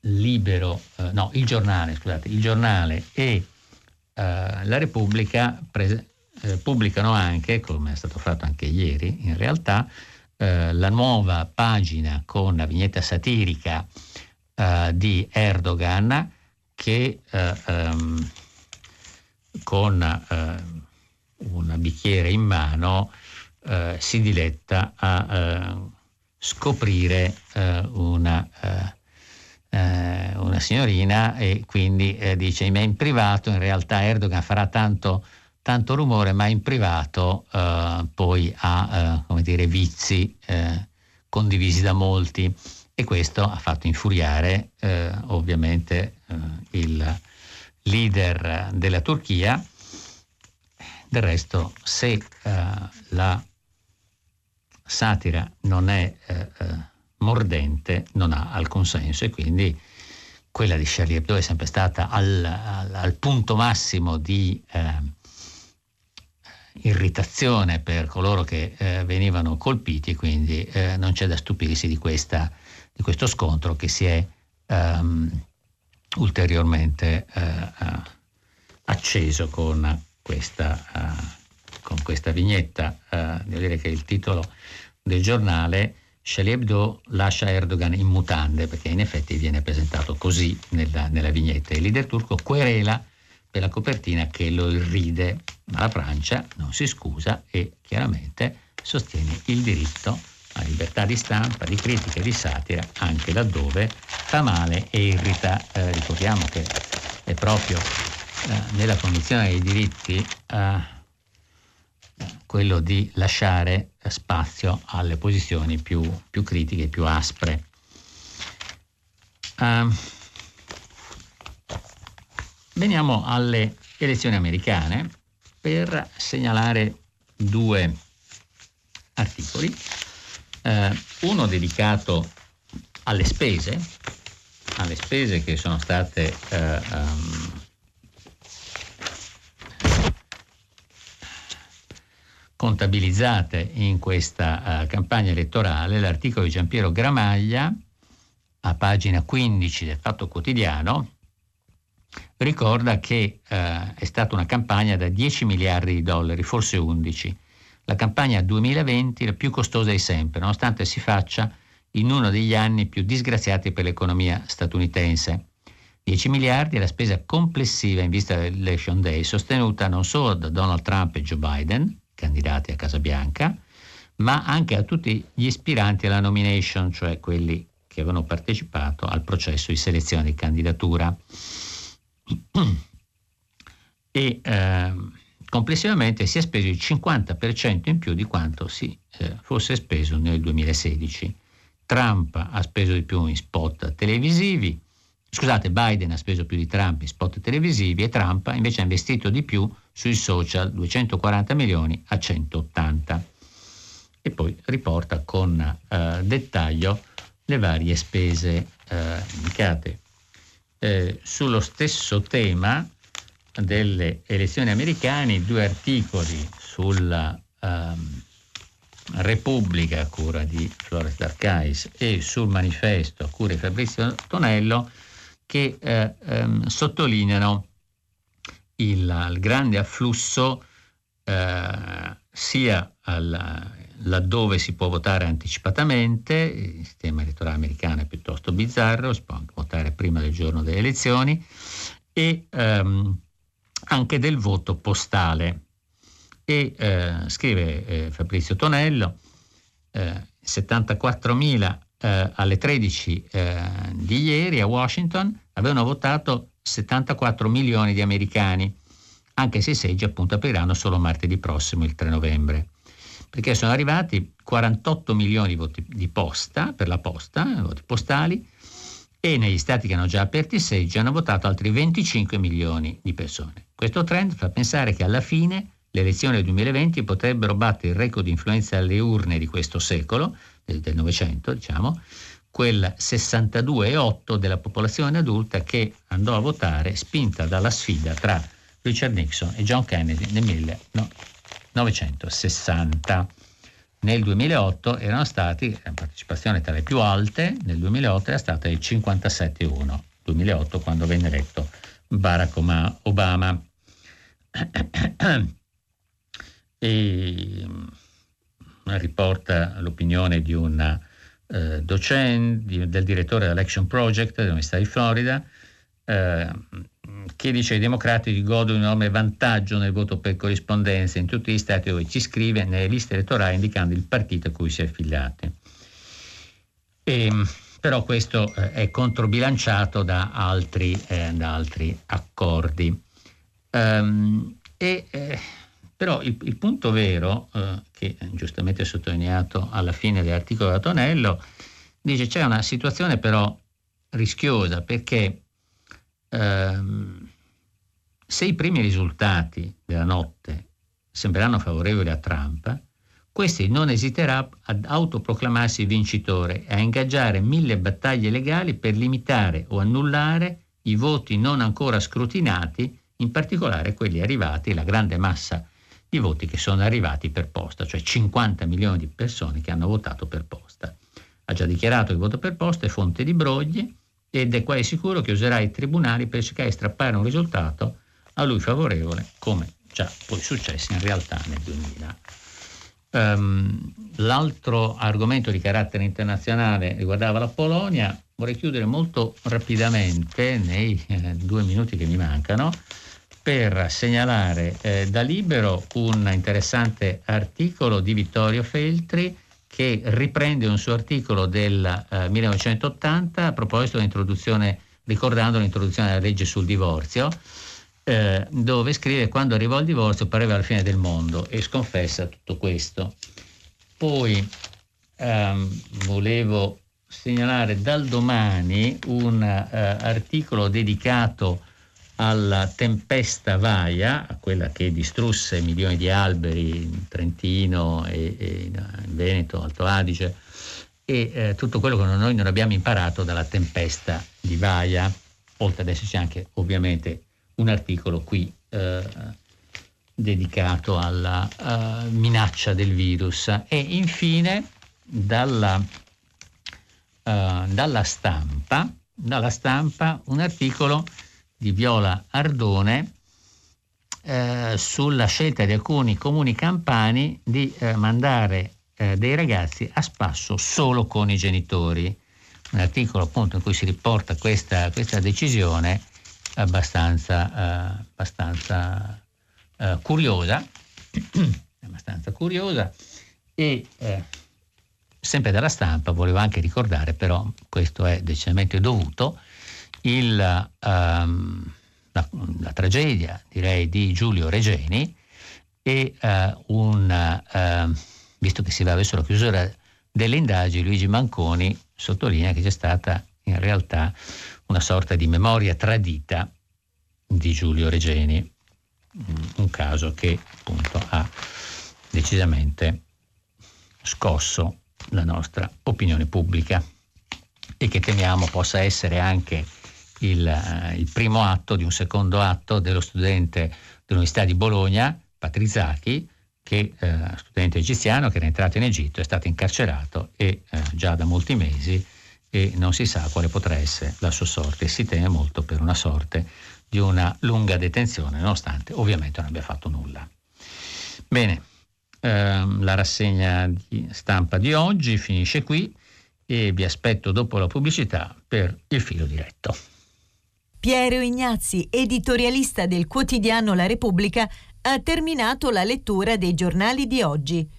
Libero, eh, no, il giornale, scusate, il giornale e eh, la Repubblica pre- eh, pubblicano anche, come è stato fatto anche ieri in realtà, eh, la nuova pagina con la vignetta satirica di Erdogan che eh, ehm, con eh, un bicchiere in mano eh, si diletta a eh, scoprire eh, una, eh, una, signorina e quindi dice in privato in realtà Erdogan farà tanto, tanto rumore ma in privato poi ha come dire, vizi condivisi da molti e questo ha fatto infuriare ovviamente il leader della Turchia. Del resto, se eh, la satira non è eh, eh, mordente, non ha alcun senso e quindi quella di Charlie Hebdo è sempre stata al, al, al punto massimo di eh, irritazione per coloro che venivano colpiti, quindi non c'è da stupirsi di questa di questo scontro che si è um, ulteriormente uh, acceso con questa, uh, con questa vignetta. devo dire che il titolo del giornale Charlie Hebdo lascia Erdogan in mutande perché in effetti viene presentato così nella, nella vignetta. Il leader turco querela per la copertina che lo irride, ma la Francia non si scusa e chiaramente sostiene il diritto a libertà di stampa, di critica e di satira, anche laddove fa male e irrita. Eh, ricordiamo che è proprio eh, nella condizione dei diritti eh, quello di lasciare spazio alle posizioni più, più critiche, più aspre. Uh, veniamo alle elezioni americane per segnalare due articoli, uh, uno dedicato alle spese, alle spese che sono state uh, um, contabilizzate in questa uh, campagna elettorale, l'articolo di Giampiero Gramaglia, a pagina 15 del Fatto Quotidiano, ricorda che uh, è stata una campagna da 10 miliardi di dollari, forse 11. La campagna 2020 è la più costosa di sempre, nonostante si faccia in uno degli anni più disgraziati per l'economia statunitense. 10 miliardi è la spesa complessiva in vista dell'Election Day, sostenuta non solo da Donald Trump e Joe Biden, candidati a Casa Bianca, ma anche a tutti gli ispiranti alla nomination, cioè quelli che avevano partecipato al processo di selezione di candidatura. <clears throat> e eh, complessivamente si è speso il 50% in più di quanto si eh, fosse speso nel 2016. Trump ha speso di più in spot televisivi, scusate, Biden ha speso più di Trump in spot televisivi e Trump invece ha investito di più sui social 240 milioni a 180 e poi riporta con eh, dettaglio le varie spese eh, indicate. Eh, sullo stesso tema delle elezioni americane, due articoli sulla ehm, Repubblica a cura di Flores D'Arcais e sul manifesto a cura di Fabrizio Tonello che eh, ehm, sottolineano il, il grande afflusso eh, sia al, laddove si può votare anticipatamente, il sistema elettorale americano è piuttosto bizzarro, si può anche votare prima del giorno delle elezioni, e ehm, anche del voto postale. E eh, scrive eh, Fabrizio Tonello, eh, 74.000 eh, alle 13 eh, di ieri a Washington avevano votato 74 milioni di americani, anche se i seggi appunto apriranno solo martedì prossimo, il 3 novembre, perché sono arrivati 48 milioni di voti di posta, per la posta, voti postali, e negli stati che hanno già aperti i seggi hanno votato altri 25 milioni di persone. Questo trend fa pensare che alla fine le elezioni del 2020 potrebbero battere il record di influenza alle urne di questo secolo, del Novecento, diciamo, quel 62,8 della popolazione adulta che andò a votare spinta dalla sfida tra Richard Nixon e John Kennedy nel 1960. Nel 2008 erano stati, la partecipazione tra le più alte, nel 2008 era stata il 57,1, 2008 quando venne eletto Barack Obama. <clears throat> e mm, riporta l'opinione di una eh, docente, del direttore dell'Action Project dell'Università di Florida, eh, che dice i democratici godono di un enorme vantaggio nel voto per corrispondenza in tutti gli stati dove ci scrive nelle liste elettorali indicando il partito a cui si è affiliati. E, però questo eh, è controbilanciato da altri, eh, da altri accordi. Um, e, eh, però il, il punto vero, eh, che giustamente sottolineato alla fine dell'articolo da Tonello, dice c'è una situazione però rischiosa perché ehm, se i primi risultati della notte sembreranno favorevoli a Trump, questi non esiterà ad autoproclamarsi vincitore e a ingaggiare mille battaglie legali per limitare o annullare i voti non ancora scrutinati, in particolare quelli arrivati, la grande massa i voti che sono arrivati per posta, cioè 50 milioni di persone che hanno votato per posta. Ha già dichiarato che il voto per posta è fonte di brogli ed è quasi sicuro che userà i tribunali per cercare di strappare un risultato a lui favorevole, come già poi successo in realtà nel 2000. Um, ehm, l'altro argomento di carattere internazionale riguardava la Polonia. Vorrei chiudere molto rapidamente, nei eh, due minuti che mi mancano, per segnalare eh, da Libero un interessante articolo di Vittorio Feltri che riprende un suo articolo del eh, 1980 a proposito dell'introduzione, ricordando l'introduzione della legge sul divorzio, eh, dove scrive quando arrivò il divorzio pareva la fine del mondo e sconfessa tutto questo. poi ehm, volevo segnalare dal domani un eh, articolo dedicato alla tempesta Vaia, a quella che distrusse milioni di alberi in Trentino e, e in Veneto, Alto Adige, e eh, tutto quello che noi non abbiamo imparato dalla tempesta di Vaia. Oltre ad esserci anche ovviamente un articolo qui eh, dedicato alla uh, minaccia del virus. E infine dalla, uh, dalla, stampa, dalla stampa un articolo di Viola Ardone eh, sulla scelta di alcuni comuni campani di eh, mandare eh, dei ragazzi a spasso solo con i genitori. Un articolo appunto in cui si riporta questa, questa decisione abbastanza, eh, abbastanza eh, curiosa, <clears throat> abbastanza curiosa e eh, sempre dalla stampa volevo anche ricordare, però questo è decisamente dovuto, il, um, la, la, tragedia, direi, di Giulio Regeni e uh, un, uh, visto che si va verso la chiusura delle indagini, Luigi Manconi sottolinea che c'è stata in realtà una sorta di memoria tradita di Giulio Regeni, un caso che appunto ha decisamente scosso la nostra opinione pubblica e che temiamo possa essere anche il, uh, il, primo atto di un secondo atto dello studente dell'Università di Bologna, Patrizacchi, che eh, studente egiziano che era entrato in Egitto, è stato incarcerato e eh, già da molti mesi e non si sa quale potrà essere la sua sorte. Si teme molto per una sorte di una lunga detenzione, nonostante ovviamente non abbia fatto nulla. Bene, ehm, la rassegna di stampa di oggi finisce qui e vi aspetto dopo la pubblicità per il filo diretto.
Piero Ignazzi, editorialista del quotidiano La Repubblica, ha terminato la lettura dei giornali di oggi.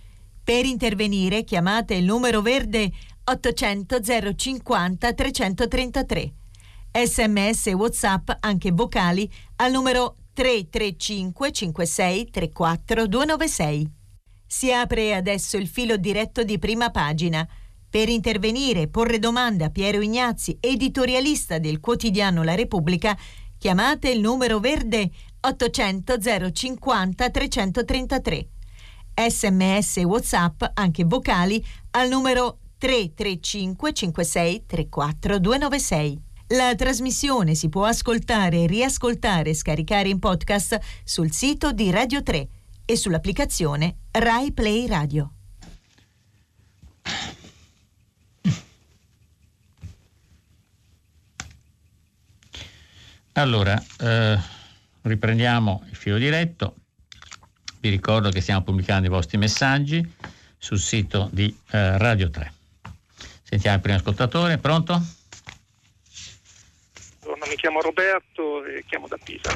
Per intervenire chiamate il numero verde 800 050 333. Sms e WhatsApp anche vocali al numero 335 56 34 296. Si apre adesso il filo diretto di prima pagina. Per intervenire e porre domande a Piero Ignazzi, editorialista del quotidiano La Repubblica, chiamate il numero verde 800 050 333. Sms e WhatsApp, anche vocali, al numero 335 56 34 296. La trasmissione si può ascoltare, riascoltare e scaricare in podcast sul sito di Radio 3 e sull'applicazione Rai Play Radio.
Allora, eh, riprendiamo il filo diretto. Vi ricordo che stiamo pubblicando i vostri messaggi sul sito di eh, Radio 3. Sentiamo il primo ascoltatore, pronto?
Buongiorno, mi chiamo Roberto e chiamo da Pisa.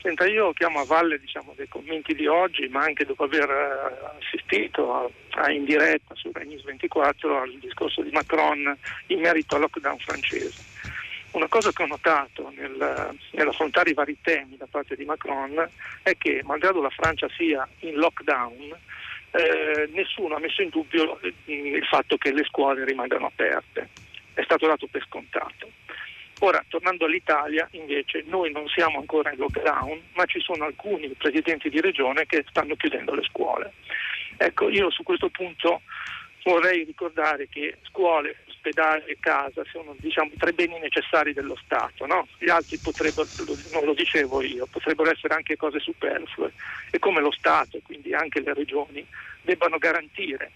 Senta, io chiamo a valle diciamo, dei commenti di oggi, ma anche dopo aver eh, assistito a, a in diretta su Rai 24 al discorso di Macron in merito al lockdown francese una cosa che ho notato nel, nell'affrontare i vari temi da parte di Macron è che, malgrado la Francia sia in lockdown, eh, nessuno ha messo in dubbio il fatto che le scuole rimangano aperte. È stato dato per scontato. Ora, tornando all'Italia, invece, noi non siamo ancora in lockdown, ma ci sono alcuni presidenti di regione che stanno chiudendo le scuole. Ecco, io su questo punto vorrei ricordare che scuole, ospedali e casa sono diciamo, tre beni necessari dello Stato, no? gli altri potrebbero, non lo dicevo io, potrebbero essere anche cose superflue e come lo Stato, quindi anche le regioni, debbano garantire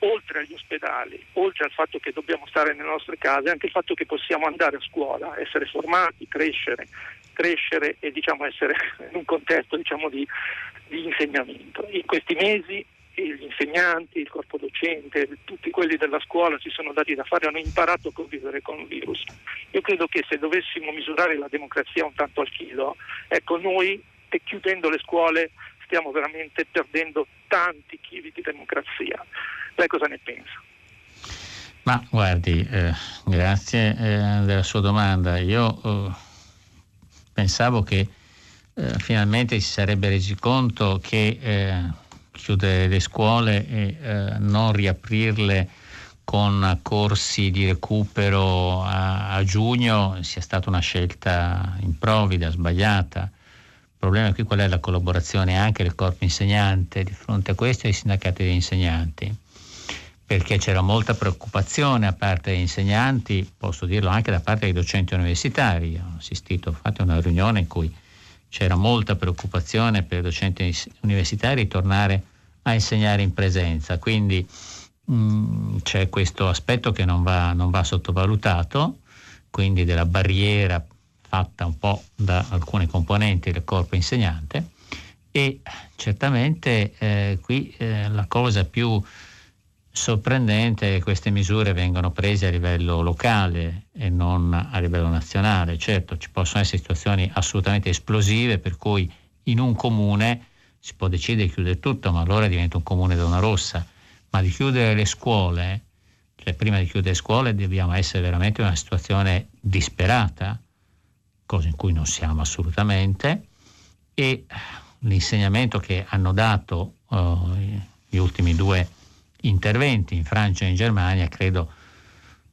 oltre agli ospedali, oltre al fatto che dobbiamo stare nelle nostre case, anche il fatto che possiamo andare a scuola, essere formati, crescere, crescere e diciamo, essere <laughs> in un contesto diciamo, di, di insegnamento. In questi mesi gli insegnanti, il corpo docente, tutti quelli della scuola si sono dati da fare, hanno imparato a convivere con il virus. Io credo che se dovessimo misurare la democrazia un tanto al chilo, ecco noi chiudendo le scuole stiamo veramente perdendo tanti chili di democrazia. Lei cosa ne pensa?
Ma guardi, eh, grazie eh, della sua domanda. Io eh, pensavo che eh, finalmente si sarebbe resi conto che eh, chiudere le scuole e eh, non riaprirle con corsi di recupero a, a, giugno sia stata una scelta improvvida, sbagliata. Il problema qui qual è la collaborazione anche del corpo insegnante di fronte a questo e ai sindacati degli insegnanti, perché c'era molta preoccupazione a parte degli insegnanti, posso dirlo anche da parte dei docenti universitari. Ho assistito, ho fatto una riunione in cui c'era molta preoccupazione per i docenti universitari tornare a insegnare in presenza, quindi Mm, c'è questo aspetto che non va, non va sottovalutato, quindi della barriera fatta un po' da alcune componenti del corpo insegnante. E certamente eh, qui eh, la cosa più sorprendente che queste misure vengono prese a livello locale e non a livello nazionale. Certo, ci possono essere situazioni assolutamente esplosive per cui in un comune si può decidere di chiudere tutto, ma allora diventa un comune zona rossa ma di chiudere le scuole, cioè prima di chiudere le scuole dobbiamo essere veramente in una situazione disperata, cosa in cui non siamo assolutamente, e l'insegnamento che hanno dato uh, gli ultimi due interventi in Francia e in Germania credo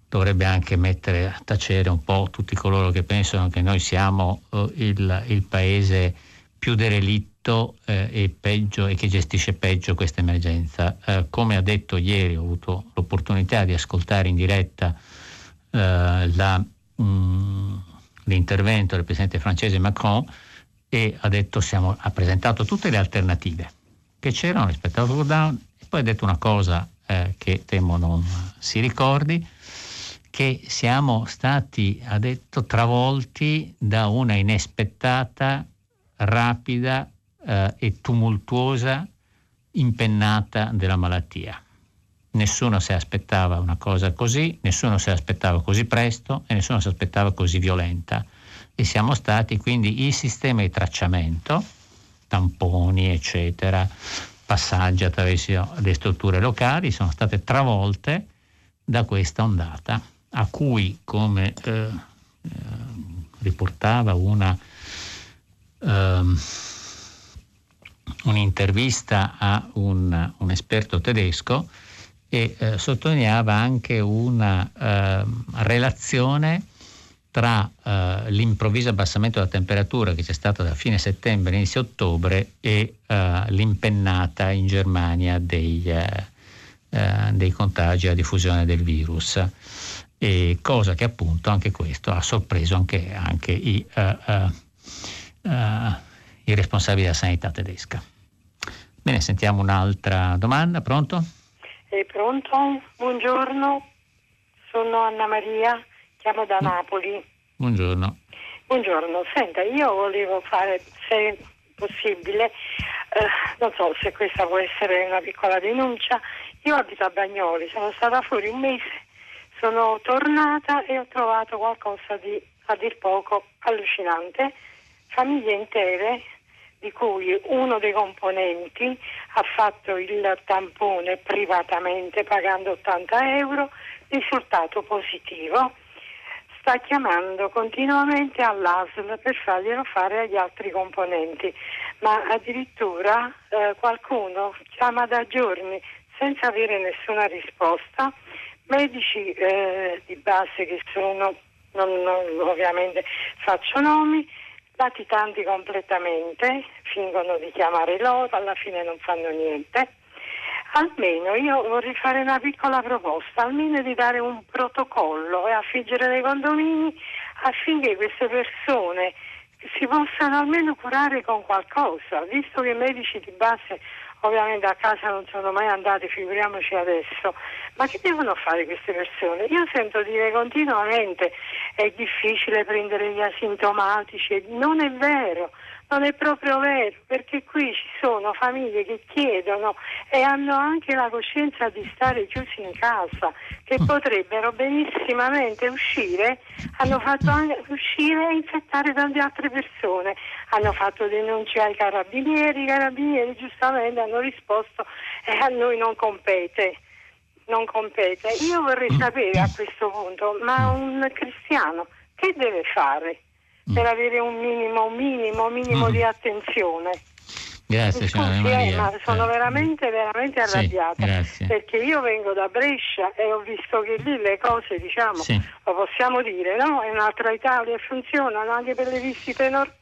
dovrebbe anche mettere a tacere un po' tutti coloro che pensano che noi siamo uh, il, il paese più derelitto eh, e, peggio, e che gestisce peggio questa emergenza. Eh, come ha detto ieri, ho avuto l'opportunità di ascoltare in diretta eh, la, mh, mm, l'intervento del presidente francese Macron e ha, detto, siamo, ha presentato tutte le alternative che c'erano rispetto al lockdown poi ha detto una cosa eh, che temo non si ricordi, che siamo stati, ha detto, travolti da una inaspettata, rapida eh, e tumultuosa impennata della malattia. Nessuno si aspettava una cosa così, nessuno si aspettava così presto e nessuno si aspettava così violenta. E siamo stati quindi il sistema di tracciamento, tamponi, eccetera, passaggi attraverso le strutture locali, sono state travolte da questa ondata, a cui, come eh, eh, riportava una eh, un'intervista a un, un esperto tedesco e eh, sottolineava anche una eh, relazione tra eh, l'improvviso abbassamento della temperatura che c'è stata da fine settembre inizio ottobre e eh, l'impennata in Germania dei, eh, eh, dei contagi a diffusione del virus. E cosa che appunto anche questo ha sorpreso anche, anche i, i responsabili della sanità tedesca. Bene, sentiamo un'altra domanda, pronto?
È pronto? Buongiorno, sono Anna Maria, chiamo da Napoli.
Buongiorno.
Buongiorno, senta, io volevo fare, se possibile, eh, non so se questa può essere una piccola denuncia, io abito a Bagnoli, sono stata fuori un mese, sono tornata e ho trovato qualcosa di a dir poco allucinante, famiglie intere di cui uno dei componenti ha fatto il tampone privatamente pagando 80 euro, risultato positivo. Sta chiamando continuamente all'ASL per farglielo fare agli altri componenti, ma addirittura eh, qualcuno chiama da giorni senza avere nessuna risposta, medici eh, di base che sono, non, non, ovviamente faccio nomi, latitanti completamente, fingono di chiamare loro, alla fine non fanno niente. Almeno io vorrei fare una piccola proposta, almeno di dare un protocollo e affiggere dei condomini affinché queste persone si possano almeno curare con qualcosa, visto che i medici di base ovviamente a casa non sono mai andati, figuriamoci adesso. Ma che devono fare queste persone? Io sento dire continuamente è difficile prendere gli asintomatici, non è vero. Non è proprio vero, perché qui ci sono famiglie che chiedono e hanno anche la coscienza di stare chiusi in casa, che mm. potrebbero benissimamente uscire, hanno fatto anche uscire e infettare tante altre persone. Hanno fatto denunce ai carabinieri, i carabinieri giustamente hanno risposto e a noi non compete. Non compete. Io vorrei mm. sapere a questo punto, ma un cristiano che deve fare? Per avere un minimo, un minimo, un minimo mm. di attenzione.
Grazie,
Scusi, eh,
Maria.
ma sono
Eh,
veramente, veramente
sì,
arrabbiata.
grazie.
perché io vengo da Brescia e ho visto che lì le cose, diciamo,
Sì.
lo possiamo dire, no? È un'altra Italia funzionano anche per le visite nor-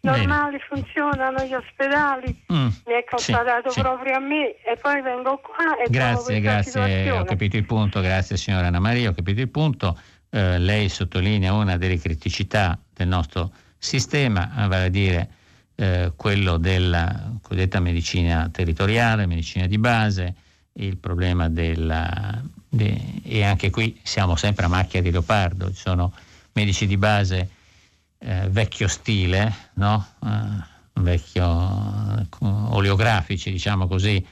Bene.
normali, funzionano gli ospedali.
Mm,
Mi è
sì,
constatato
sì.
proprio a me e poi vengo qua e trovo
Grazie,
questa
grazie, ho capito il punto, grazie signora Anna Maria, ho capito il punto. Eh, lei sottolinea una delle criticità del nostro sistema, eh, vale a dire eh, quello della cosiddetta medicina territoriale, medicina di base, il problema della... de- e anche qui siamo sempre a macchia di leopardo, ci sono medici di base eh, vecchio stile, no? Eh, vecchio oleografici, diciamo così,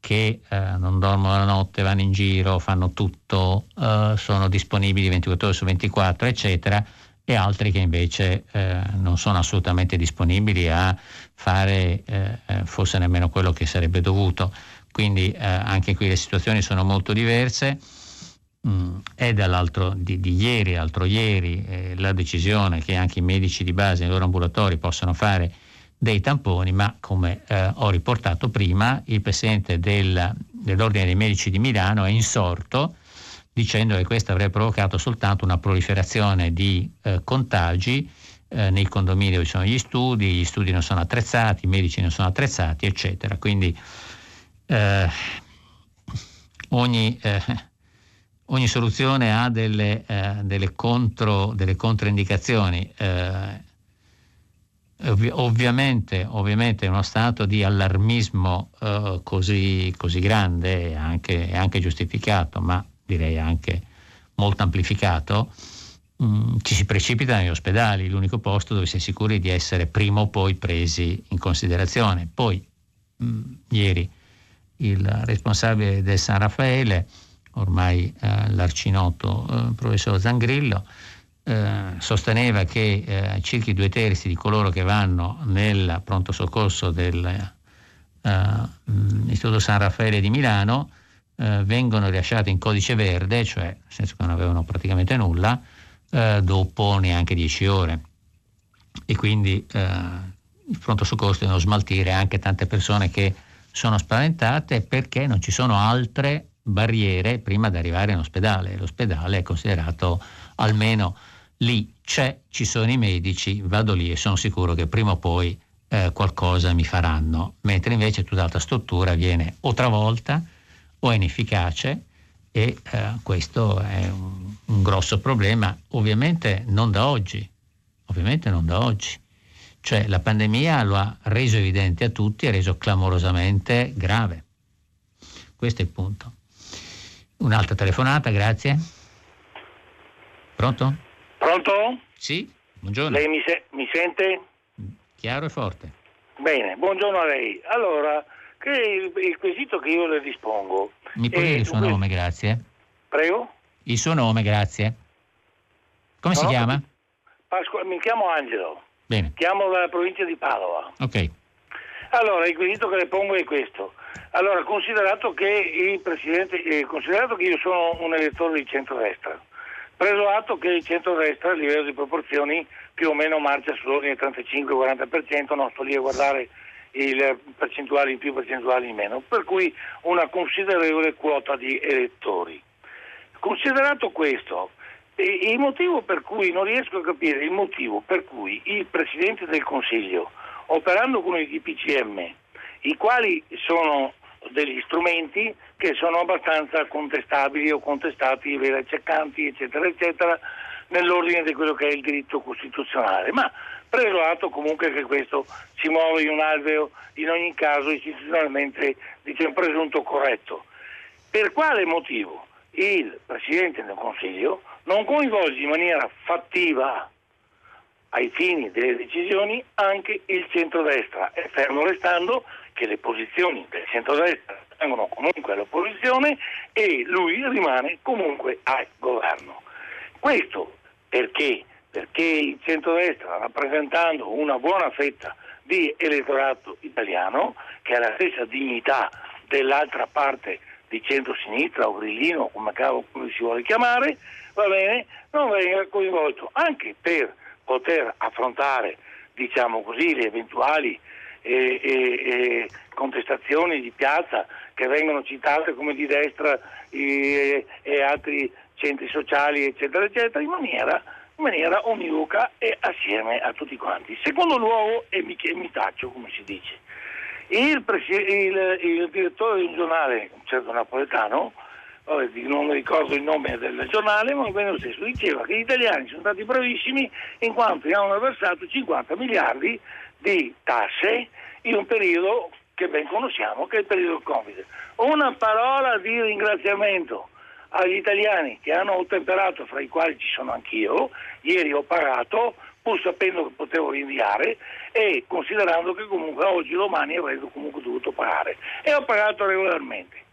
che eh, non dormono la notte, vanno in giro, fanno tutto, eh, sono disponibili 24 ore su 24, eccetera, e altri che invece eh, non sono assolutamente disponibili a fare eh, eh, forse nemmeno quello che sarebbe dovuto. Quindi eh, anche qui le situazioni sono molto diverse. Mm, è dall'altro di, di ieri, altro ieri, la decisione che anche i medici di base nei loro ambulatori possano fare dei tamponi, ma come eh, ho riportato prima, il presidente del- dell'Ordine dei Medici di Milano è insorto dicendo che questo avrebbe provocato soltanto una proliferazione di eh, contagi eh, nei condomini dove ci sono gli studi, gli studi non sono attrezzati, i medici non sono attrezzati, eccetera. Quindi eh, ogni, eh, ogni soluzione ha delle, eh, delle, contro, delle controindicazioni. Ovvi- ovviamente, ovviamente uno stato di allarmismo eh, così, così grande è anche, è anche giustificato, ma direi anche molto amplificato, mm, ci si precipita negli ospedali, l'unico posto dove si è sicuri di essere prima o poi presi in considerazione. Poi, mm, ieri, il responsabile del San Raffaele, ormai eh, l'arcinoto eh, professor Zangrillo, eh, sosteneva che eh, circa i due terzi di coloro che vanno nel pronto soccorso dell'Istituto San Raffaele di Milano eh, vengono rilasciati in codice verde, cioè nel senso che non avevano praticamente nulla, eh, dopo neanche 10 ore. E quindi eh, il pronto soccorso devono smaltire anche tante persone che sono spaventate perché non ci sono altre barriere prima di arrivare in ospedale. L'ospedale è considerato almeno lì c'è, ci sono i medici, vado lì e sono sicuro che prima o poi eh, qualcosa mi faranno, mentre invece tutta l'altra struttura viene o travolta o inefficace e eh, questo è un, un grosso problema, ovviamente non da oggi, ovviamente non da oggi. Cioè la pandemia lo ha reso evidente a tutti, ha reso clamorosamente grave. Questo è il punto. Un'altra telefonata, grazie. Pronto?
Pronto?
Sì, buongiorno.
Lei mi, se- mi sente?
Chiaro e forte.
Bene, buongiorno a lei. Allora, che il, il quesito che io le rispongo.
Mi può dire il suo nome, grazie?
Prego?
Il suo nome, grazie. Come si
No,
chiama?
Pasqua- mi chiamo Angelo,
Bene,
chiamo dalla provincia di Padova.
ok.
Allora, il quesito che le pongo è questo. Allora, considerato che il Presidente, eh, considerato che io sono un elettore di centrodestra, preso atto che il centrodestra a livello di proporzioni più o meno marcia sull'ordine 35-40%, non sto lì a guardare il percentuali in più, percentuali in meno, per cui una considerevole quota di elettori. Considerato questo, il motivo per cui non riesco a capire il motivo per cui il Presidente del Consiglio, operando con i DPCM, i quali sono degli strumenti che sono abbastanza contestabili o contestati, vera ceccanti, eccetera, eccetera, nell'ordine di quello che è il diritto costituzionale. Ma preso atto comunque che questo si muove in un alveo in ogni caso istituzionalmente diciamo, presunto corretto. Per quale motivo il Presidente del Consiglio non coinvolge in maniera fattiva ai fini delle decisioni anche il centrodestra, e fermo restando che le posizioni del centrodestra vengono comunque all'opposizione e lui rimane comunque al governo. Questo perché? Perché il centrodestra, rappresentando una buona fetta di elettorato italiano, che ha la stessa dignità dell'altra parte di centro-sinistra o grillino, come cavolo si vuole chiamare, va bene, non venga coinvolto anche per poter affrontare, diciamo così, le eventuali e, e, e contestazioni di piazza che vengono citate come di destra e, e altri centri sociali eccetera eccetera in maniera, in maniera univoca e assieme a tutti quanti. Secondo luogo, e mi, e mi taccio come si dice, il, il, il direttore di un giornale, un certo napoletano, non ricordo il nome del giornale, ma bene lo stesso, diceva che gli italiani sono stati bravissimi in quanto hanno versato 50 miliardi di tasse in un periodo che ben conosciamo, che è il periodo del Covid. Una parola di ringraziamento agli italiani che hanno ottemperato, fra i quali ci sono anch'io, ieri ho pagato, pur sapendo che potevo rinviare e considerando che comunque oggi, domani avrei comunque dovuto pagare e ho pagato regolarmente.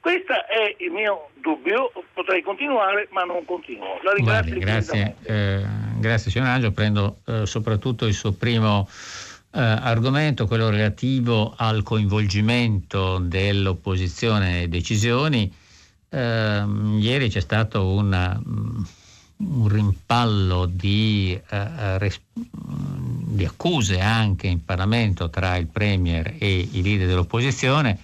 Questo è il mio dubbio, potrei continuare ma non continuo. La
ringrazio. Guardi, grazie, eh, grazie signor Angelo, prendo eh, soprattutto il suo primo eh, argomento, quello relativo al coinvolgimento dell'opposizione nelle decisioni. Ehm, ieri c'è stato una, mm, un rimpallo di, eh, res- di accuse anche in Parlamento tra il Premier e i leader dell'opposizione.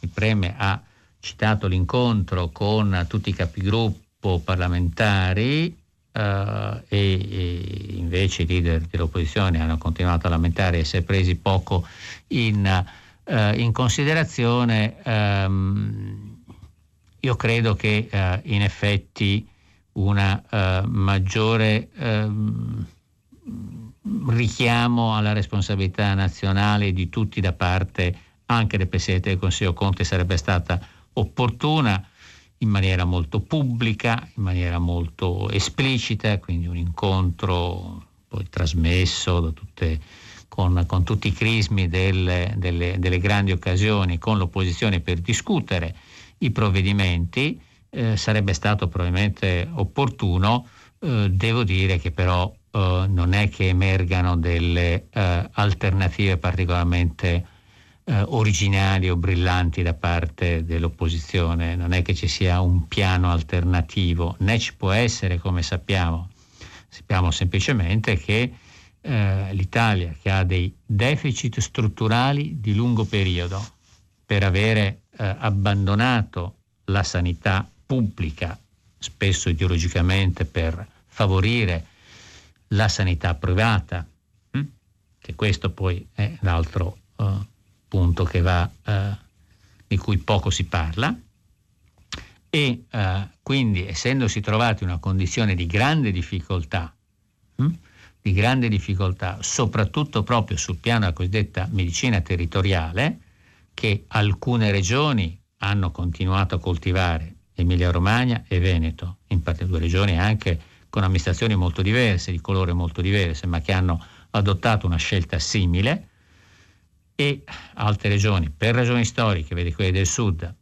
Il Premier ha citato l'incontro con tutti i capigruppo parlamentari Uh, e, e, invece i leader dell'opposizione hanno continuato a lamentare di essere presi poco in, uh, in considerazione. Um, io credo che uh, in effetti una maggiore um, richiamo alla responsabilità nazionale di tutti da parte anche del Presidente del Consiglio Conte sarebbe stata opportuna in maniera molto pubblica, in maniera molto esplicita, quindi un incontro poi trasmesso tutte, con, con, tutti i crismi delle, delle, delle, grandi occasioni con l'opposizione per discutere i provvedimenti, eh, sarebbe stato probabilmente opportuno, eh, devo dire che però eh, non è che emergano delle eh, alternative particolarmente eh, originali o brillanti da parte dell'opposizione, non è che ci sia un piano alternativo, né ci può essere come sappiamo. Sappiamo semplicemente che eh, l'Italia che ha dei deficit strutturali di lungo periodo per avere eh, abbandonato la sanità pubblica, spesso ideologicamente per favorire la sanità privata, hm? che questo poi è l'altro uh, punto va, eh, di cui poco si parla. E eh, quindi essendosi trovati in una condizione di grande difficoltà, hm, di grande difficoltà, soprattutto proprio sul piano della cosiddetta medicina territoriale, che alcune regioni hanno continuato a coltivare, Emilia Romagna e Veneto, in parte due regioni anche con amministrazioni molto diverse, di colore molto diverse, ma che hanno adottato una scelta simile, e altre regioni, per ragioni storiche, vedi quelle del sud,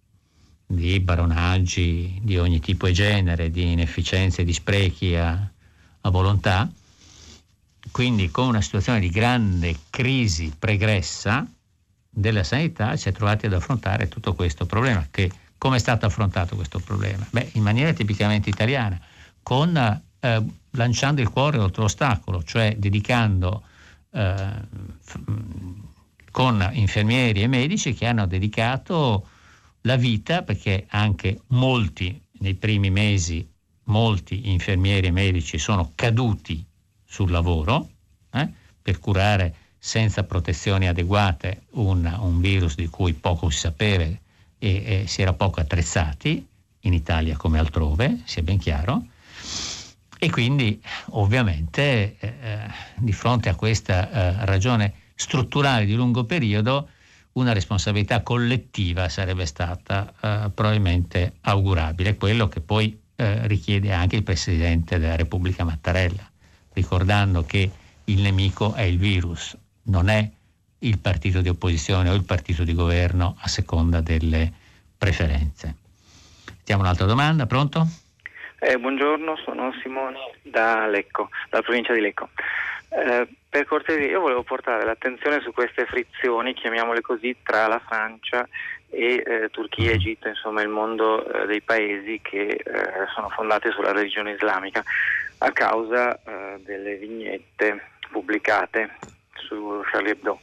di baronaggi di ogni tipo e genere, di inefficienze, di sprechi a, a volontà, quindi con una situazione di grande crisi pregressa della sanità si è trovati ad affrontare tutto questo problema. Che, come è stato affrontato questo problema? Beh, in maniera tipicamente italiana, con, eh, lanciando il cuore oltre l'ostacolo, cioè dedicando eh, con infermieri e medici che hanno dedicato la vita, perché anche molti nei primi mesi, molti infermieri e medici sono caduti sul lavoro eh, per curare senza protezioni adeguate un, un, virus di cui poco si sapeva e, e si era poco attrezzati, in Italia come altrove, sia ben chiaro. E quindi ovviamente eh, eh di fronte a questa eh, ragione strutturali di lungo periodo, una responsabilità collettiva sarebbe stata eh, probabilmente augurabile, quello che poi eh, richiede anche il Presidente della Repubblica Mattarella, ricordando che il nemico è il virus, non è il partito di opposizione o il partito di governo a seconda delle preferenze. Sentiamo un'altra domanda, pronto?
Eh, buongiorno, sono Simone da Lecco, dalla provincia di Lecco. Eh, per cortesia, io volevo portare l'attenzione su queste frizioni, chiamiamole così, tra la Francia e eh, Turchia, Egitto, insomma il mondo eh, dei paesi che eh, sono fondati sulla religione islamica a causa eh, delle vignette pubblicate su Charlie Hebdo.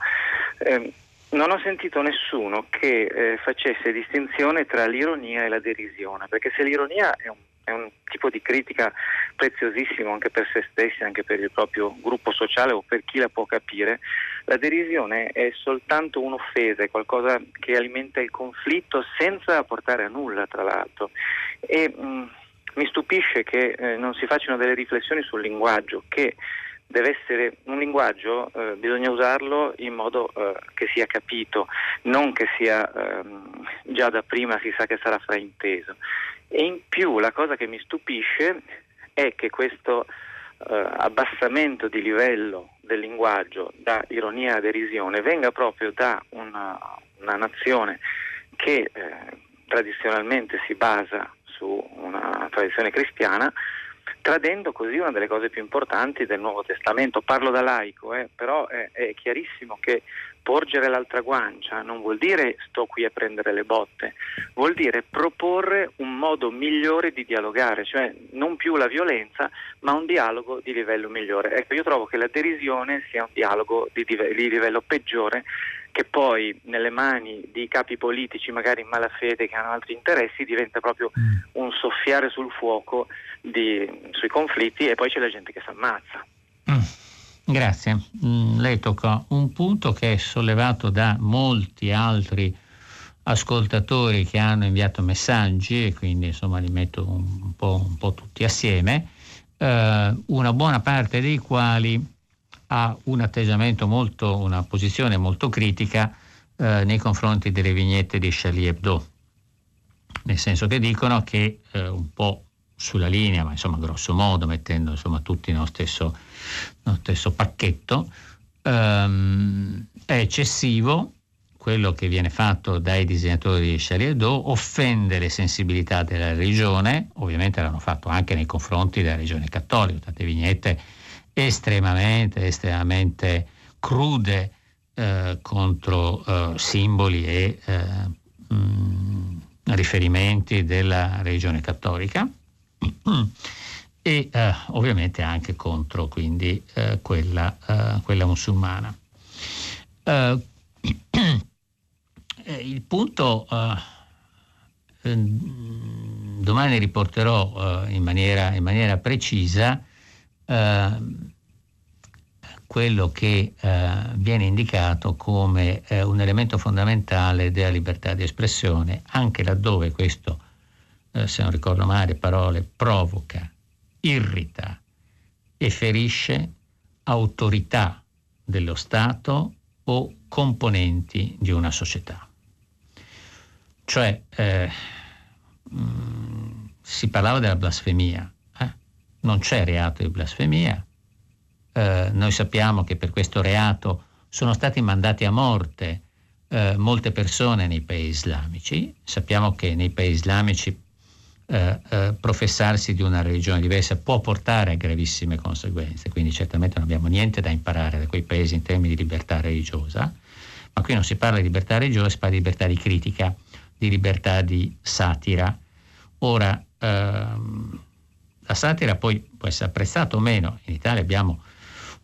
Eh, non ho sentito nessuno che facesse distinzione tra l'ironia e la derisione, perché se l'ironia è un, è un, tipo di critica preziosissimo anche per se stessi, anche per il proprio gruppo sociale o per chi la può capire, la derisione è soltanto un'offesa, è qualcosa che alimenta il conflitto senza portare a nulla, tra l'altro. E, mh, mm, mi stupisce che eh, non si facciano delle riflessioni sul linguaggio che deve essere un linguaggio, eh, bisogna usarlo in modo eh, che sia capito, non che sia ehm, già da prima si sa che sarà frainteso. E in più la cosa che mi stupisce è che questo eh, abbassamento di livello del linguaggio da ironia a derisione venga proprio da una, una nazione che eh, tradizionalmente si basa su una tradizione cristiana tradendo così una delle cose più importanti del Nuovo Testamento. Parlo da laico, eh, però è, è, chiarissimo che porgere l'altra guancia non vuol dire sto qui a prendere le botte, vuol dire proporre un modo migliore di dialogare, cioè non più la violenza, ma un dialogo di livello migliore. Ecco, io trovo che la derisione sia un dialogo di, di livello peggiore che poi nelle mani di capi politici magari in malafede che hanno altri interessi diventa proprio mm. un soffiare sul fuoco di, sui conflitti e poi c'è la gente che si ammazza.
Mm. Grazie. Mm, lei tocca un punto che è sollevato da molti altri ascoltatori che hanno inviato messaggi e quindi insomma li metto un po', un po tutti assieme, eh, una buona parte dei quali ha un atteggiamento molto, una posizione molto critica eh, nei confronti delle vignette di Charlie Hebdo, nel senso che dicono che eh, un po' sulla linea, ma insomma grosso modo, mettendo insomma tutti nello stesso, nello stesso pacchetto, ehm, è eccessivo quello che viene fatto dai disegnatori di Charlie Hebdo offende le sensibilità della religione, ovviamente l'hanno fatto anche nei confronti della religione cattolica, tante vignette estremamente, estremamente crude eh, contro eh, simboli e eh, mh, mm, riferimenti della religione cattolica e eh, ovviamente anche contro quindi eh, quella, eh, quella, musulmana. <clears throat> il punto domani riporterò in maniera, in maniera precisa Ehm, quello che eh, viene indicato come eh, un elemento fondamentale della libertà di espressione, anche laddove questo, eh, se non ricordo male parole, provoca, irrita e ferisce autorità dello Stato o componenti di una società. Cioè, eh, mh, mm, si parlava della blasfemia, non c'è reato di blasfemia. Eh, noi sappiamo che per questo reato sono stati mandati a morte eh, molte persone nei paesi islamici. Sappiamo che nei paesi islamici eh, eh professarsi di una religione diversa può portare a gravissime conseguenze, quindi certamente non abbiamo niente da imparare da quei paesi in termini di libertà religiosa, ma qui non si parla di libertà religiosa, si parla di libertà di critica, di libertà di satira. Ora, ehm, la satira poi può essere apprezzata o meno. In Italia abbiamo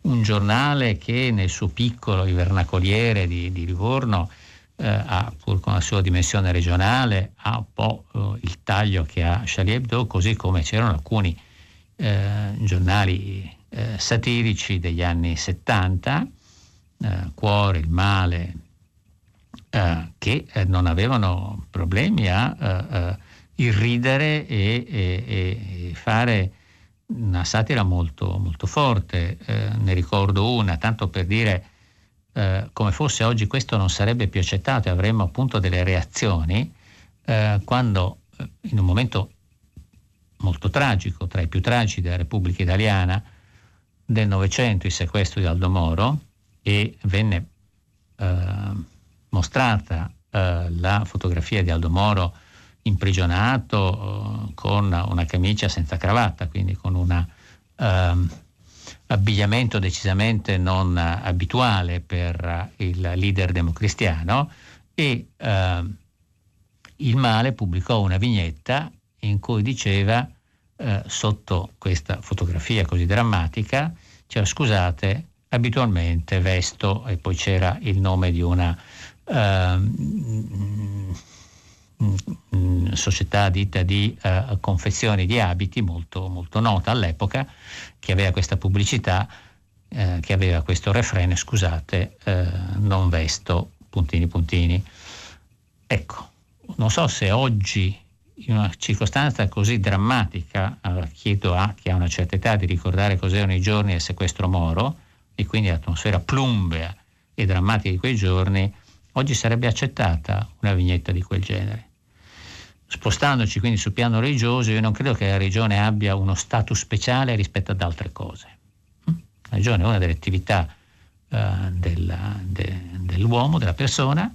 un giornale che nel suo piccolo, il vernacoliere di, di Livorno, eh, ha, pur con la sua dimensione regionale, ha un po' eh, il taglio che ha Charlie Hebdo, così come c'erano alcuni eh, giornali eh, satirici degli anni 70, eh, Cuore, Il Male, che non avevano problemi a irridere e, e, e fare una satira molto, molto forte. Eh, ne ricordo una, tanto per dire eh, come fosse oggi questo non sarebbe più accettato e avremmo appunto delle reazioni eh, quando eh, in un momento molto tragico, tra i più tragici della Repubblica Italiana, del Novecento, il sequestro di Aldo Moro, e venne eh, mostrata eh, la fotografia di Aldo Moro imprigionato eh, con una camicia senza cravatta, quindi con un um, abbigliamento decisamente non abituale per il leader democristiano e uh, il Male pubblicò una vignetta in cui diceva uh, sotto questa fotografia così drammatica, cioè scusate, abitualmente vesto, e poi c'era il nome di una uh, società ditta di confezioni di abiti molto, molto nota all'epoca, che aveva questa pubblicità, uh, che aveva questo refrene, scusate, non vesto, puntini puntini. Ecco, non so se oggi in una circostanza così drammatica, chiedo a chi ha una certa età di ricordare cos'erano i giorni del sequestro Moro e quindi l'atmosfera plumbea e drammatica di quei giorni, oggi sarebbe accettata una vignetta di quel genere. Spostandoci quindi sul piano religioso, io non credo che la religione abbia uno status speciale rispetto ad altre cose. La religione è una delle attività uh, della, de, dell'uomo, della persona,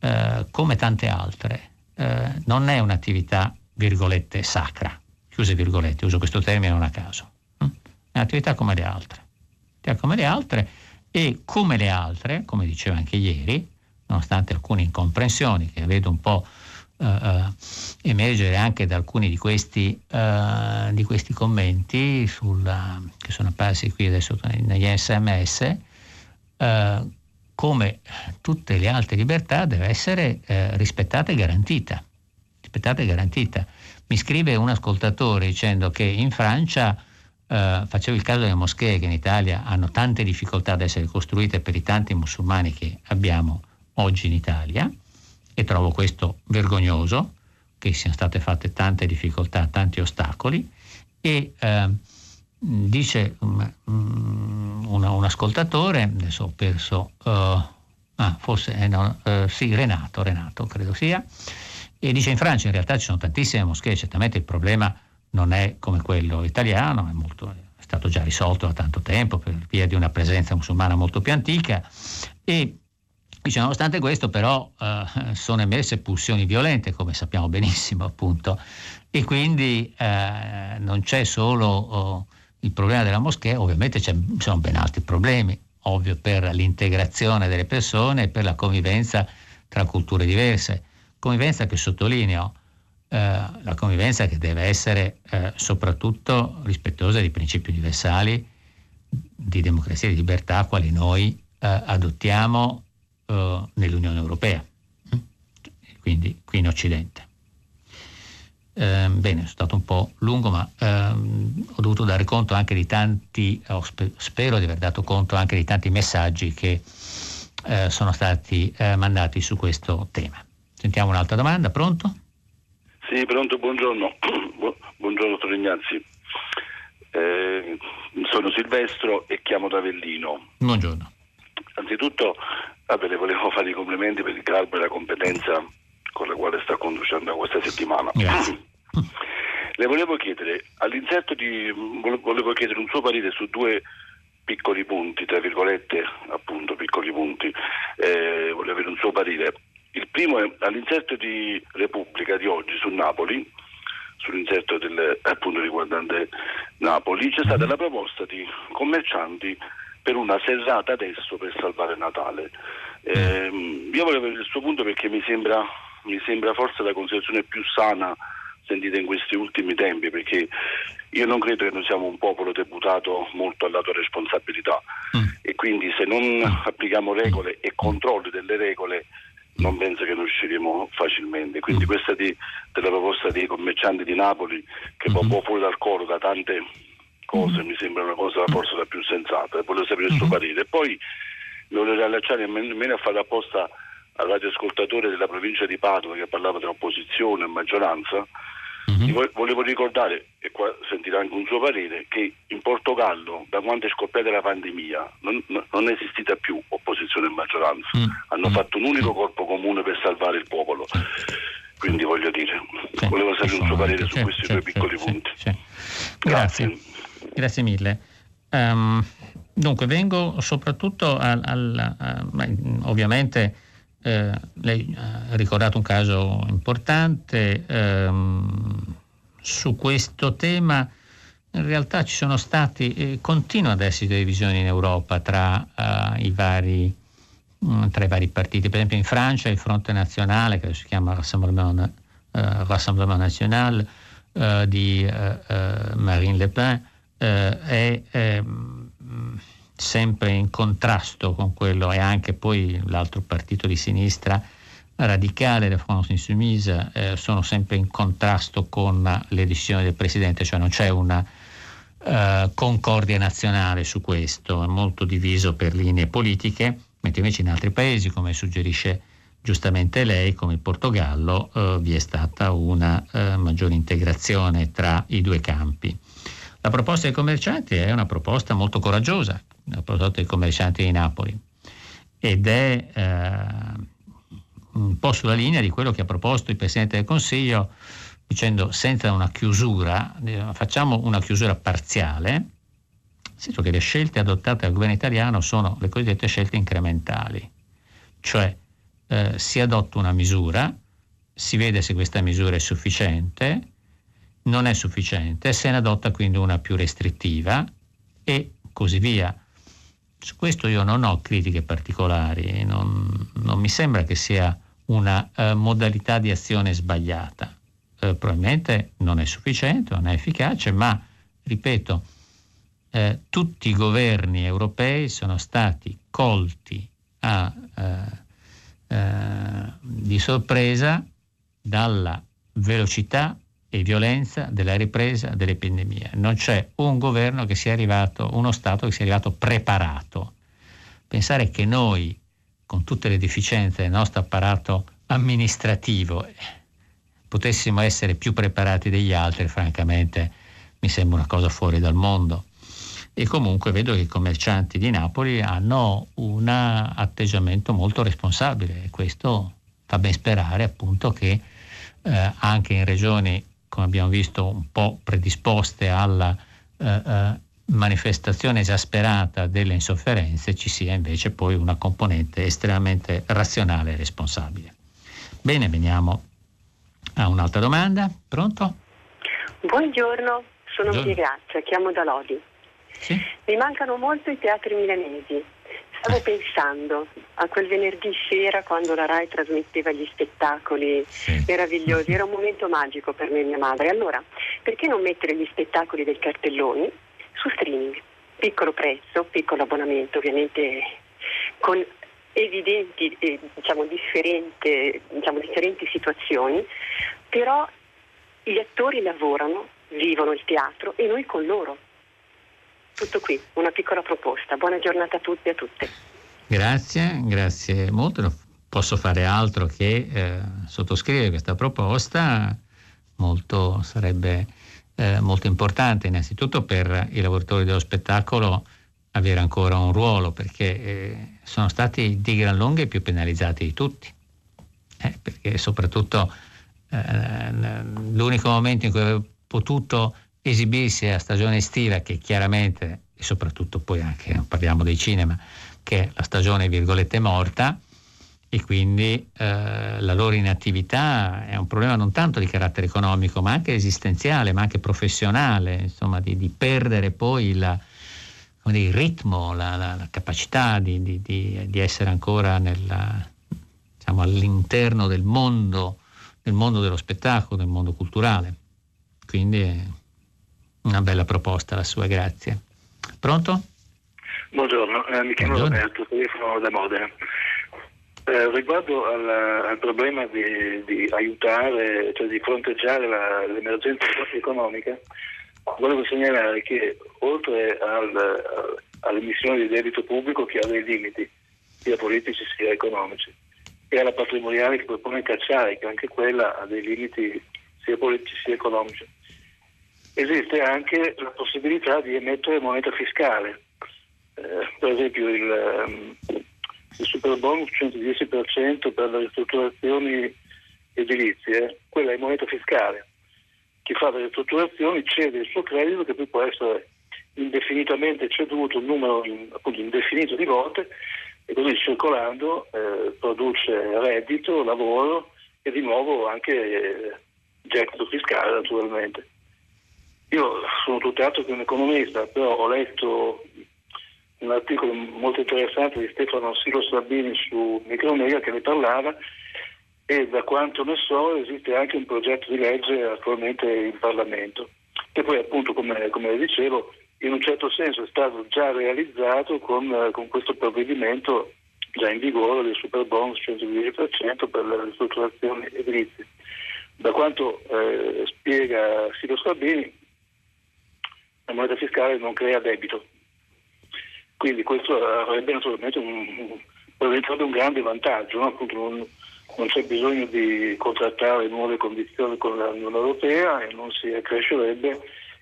uh, come tante altre eh, non è un'attività, virgolette, sacra, chiuse virgolette, uso questo termine non a caso, hm? è un'attività come le altre, come le altre e come le altre, come diceva anche ieri, nonostante alcune incomprensioni che vedo un po' emergere anche da alcuni di questi, uh, di questi commenti sulla, che sono apparsi qui adesso negli sms, come tutte le altre libertà, deve essere eh, rispettata e garantita. Rispettata e garantita. Mi scrive un ascoltatore dicendo che in Francia, eh, facevo il caso delle moschee che in Italia hanno tante difficoltà ad essere costruite per i tanti musulmani che abbiamo oggi in Italia, e trovo questo vergognoso, che siano state fatte tante difficoltà, tanti ostacoli, e eh, dice um, una, un ascoltatore, adesso ho perso, uh, ah, forse eh, no, uh, sì, Renato, Renato credo sia, e dice in Francia in realtà ci sono tantissime moschee, certamente il problema non è come quello italiano, è, molto, è stato già risolto da tanto tempo per via di una presenza musulmana molto più antica. E Dice, nonostante questo però eh, sono emerse pulsioni violente, come sappiamo benissimo appunto, e quindi eh, non c'è solo oh, il problema della moschea, ovviamente ci sono ben altri problemi, ovvio per l'integrazione delle persone e per la convivenza tra culture diverse. Convivenza che sottolineo, eh, la convivenza che deve essere eh, soprattutto rispettosa dei principi universali di democrazia e di libertà, quali noi eh, adottiamo eh, nell'Unione Europea, quindi qui in Occidente. Eh, bene, è stato un po' lungo, ma ehm, ho dovuto dare conto anche di tanti, spe- spero di aver dato conto anche di tanti messaggi che eh, sono stati eh, mandati su questo tema. Sentiamo un'altra domanda, pronto?
Sì, pronto, buongiorno. <coughs> buongiorno, dottor Ignazzi. Eh, sono Silvestro e chiamo da Avellino.
Buongiorno.
Anzitutto, vabbè, le volevo fare i complimenti per il garbo e la competenza con la quale sta conducendo questa settimana.
Grazie.
Le volevo chiedere, all'inserto di, volevo chiedere un suo parere su due piccoli punti, tra virgolette, appunto piccoli punti, eh, volevo avere un suo parere. Il primo è all'inserto di Repubblica di oggi su Napoli, sull'inserto del, appunto riguardante Napoli, c'è stata la proposta di commercianti per una serrata adesso per salvare Natale. Eh, io volevo avere il suo punto perché mi sembra mi sembra forse la considerazione più sana sentita in questi ultimi tempi, perché io non credo che noi siamo un popolo deputato molto alla tua responsabilità mm. e quindi se non mm. applichiamo regole e controlli delle regole non penso che ne usciremo facilmente. Quindi mm. questa di, della proposta dei commercianti di Napoli, che va un po' fuori dal coro da tante cose, mm. mi sembra una cosa forse la più sensata, volevo sapere il suo parere. E poi volevo riallacciare nemmeno a fare apposta al radioascoltatore della provincia di Padova che parlava dell'opposizione e maggioranza, mm-hmm. volevo ricordare, e qua sentirà anche un suo parere, che in Portogallo, da quando è scoppiata la pandemia, non, non è esistita più opposizione e maggioranza. Mm-hmm. Hanno fatto un unico corpo comune per salvare il popolo. Quindi voglio dire, sì, volevo sapere un suo parere su questi due piccoli punti.
Grazie. Grazie. Grazie mille. Um, dunque, vengo soprattutto al, al, al ovviamente eh, lei ha ricordato un caso importante, ehm, su questo tema in realtà ci sono stati, eh, continuano ad esserci divisioni in Europa tra, uh, i vari, um, tra, i vari, partiti, per esempio in Francia il Fronte Nazionale, che si chiama Rassemblement, uh, Rassemblement National uh, di Marine Le Pen, è ehm, sempre in contrasto con quello. E anche poi l'altro partito di sinistra radicale, la France Insoumise, eh, sono sempre in contrasto con le decisioni del Presidente, cioè non c'è una eh, concordia nazionale su questo, è molto diviso per linee politiche, mentre invece in altri paesi, come suggerisce giustamente lei, come il Portogallo, eh, vi è stata una eh, maggiore integrazione tra i due campi. La proposta dei commercianti è una proposta molto coraggiosa, la proposta dei commercianti di Napoli, ed è eh, un po' sulla linea di quello che ha proposto il Presidente del Consiglio dicendo senza una chiusura, facciamo una chiusura parziale, senso che le scelte adottate dal governo italiano sono le cosiddette scelte incrementali, cioè eh, si adotta una misura, si vede se questa misura è sufficiente, non è sufficiente, se ne adotta quindi una più restrittiva e così via. Su questo io non ho critiche particolari, non, non mi sembra che sia una uh, modalità di azione sbagliata. Uh, probabilmente non è sufficiente, non è efficace, ma ripeto, uh, tutti i governi europei sono stati colti a, di sorpresa dalla velocità e violenza della ripresa dell'epidemia. Non c'è un governo che sia arrivato, uno Stato che sia arrivato preparato. Pensare che noi con tutte le deficienze del nostro apparato amministrativo potessimo essere più preparati degli altri, francamente mi sembra una cosa fuori dal mondo. E comunque vedo che i commercianti di Napoli hanno un atteggiamento molto responsabile e questo fa ben sperare appunto che eh, anche in regioni, come abbiamo visto, un po' predisposte alla eh, eh manifestazione esasperata delle insofferenze ci sia invece poi una componente estremamente razionale e responsabile. Bene, veniamo a un'altra domanda. Pronto?
Buongiorno, sono. Piegrazia, chiamo da Lodi.
Sì?
Mi mancano molto i teatri milanesi. Stavo pensando a quel venerdì sera quando la RAI trasmetteva gli spettacoli sì. meravigliosi, era un <laughs> momento magico per me e mia madre. Allora, perché non mettere gli spettacoli del cartelloni su streaming. Piccolo prezzo, piccolo abbonamento, ovviamente con evidenti eh, diciamo, diciamo, differenti situazioni, però gli attori lavorano, vivono il teatro e noi con loro. Tutto qui, una piccola proposta. Buona giornata a tutti e a tutte.
Grazie, grazie molto. Non posso fare altro che eh, sottoscrivere questa proposta. Molto sarebbe eh, molto importante innanzitutto per i lavoratori dello spettacolo avere ancora un ruolo perché eh, sono stati di gran lunga i più penalizzati di tutti, eh, perché soprattutto eh, l'unico momento in cui avevo potuto esibirsi a stagione estiva che chiaramente e soprattutto poi anche parliamo dei cinema che è la stagione virgolette morta e quindi eh, la loro inattività è un problema non tanto di carattere economico, ma anche esistenziale, ma anche professionale, insomma, di, di perdere poi la, dire, il ritmo, la, la, la capacità di, di, di, essere ancora nella, diciamo, all'interno del mondo, del mondo dello spettacolo, del mondo culturale. Quindi una bella proposta la sua, grazie. Pronto?
Buongiorno, eh, mi chiamo Buongiorno. Roberto, telefono da Modena. Eh, riguardo al, al problema di, di, aiutare, cioè di fronteggiare la, l'emergenza economica, volevo segnalare che oltre al, all'emissione di debito pubblico che ha dei limiti, sia politici sia economici, e alla patrimoniale che propone cacciare, che anche quella ha dei limiti sia politici sia economici, esiste anche la possibilità di emettere moneta fiscale. Eh, per esempio il, um, il super bonus 110% per le ristrutturazioni edilizie, quella è moneta fiscale. Chi fa le ristrutturazioni cede il suo credito che poi può essere indefinitamente ceduto un numero appunto, indefinito di volte e così circolando eh, produce reddito, lavoro e di nuovo anche eh, gettito fiscale naturalmente. Io sono tutt'altro che un economista, però ho letto un articolo molto interessante di Stefano Silo Sabini su Micromega che ne parlava e da quanto ne so esiste anche un progetto di legge attualmente in Parlamento. E poi appunto come, come dicevo in un certo senso è stato già realizzato con, con questo provvedimento già in vigore del super bonus 110% per le ristrutturazioni edilizie. Da quanto eh, spiega Silo Sabini, la moneta fiscale non crea debito. Quindi questo avrebbe naturalmente un, un, un grande vantaggio, no? Non, non, c'è bisogno di contrattare nuove condizioni con l'Unione Europea e non si accrescerebbe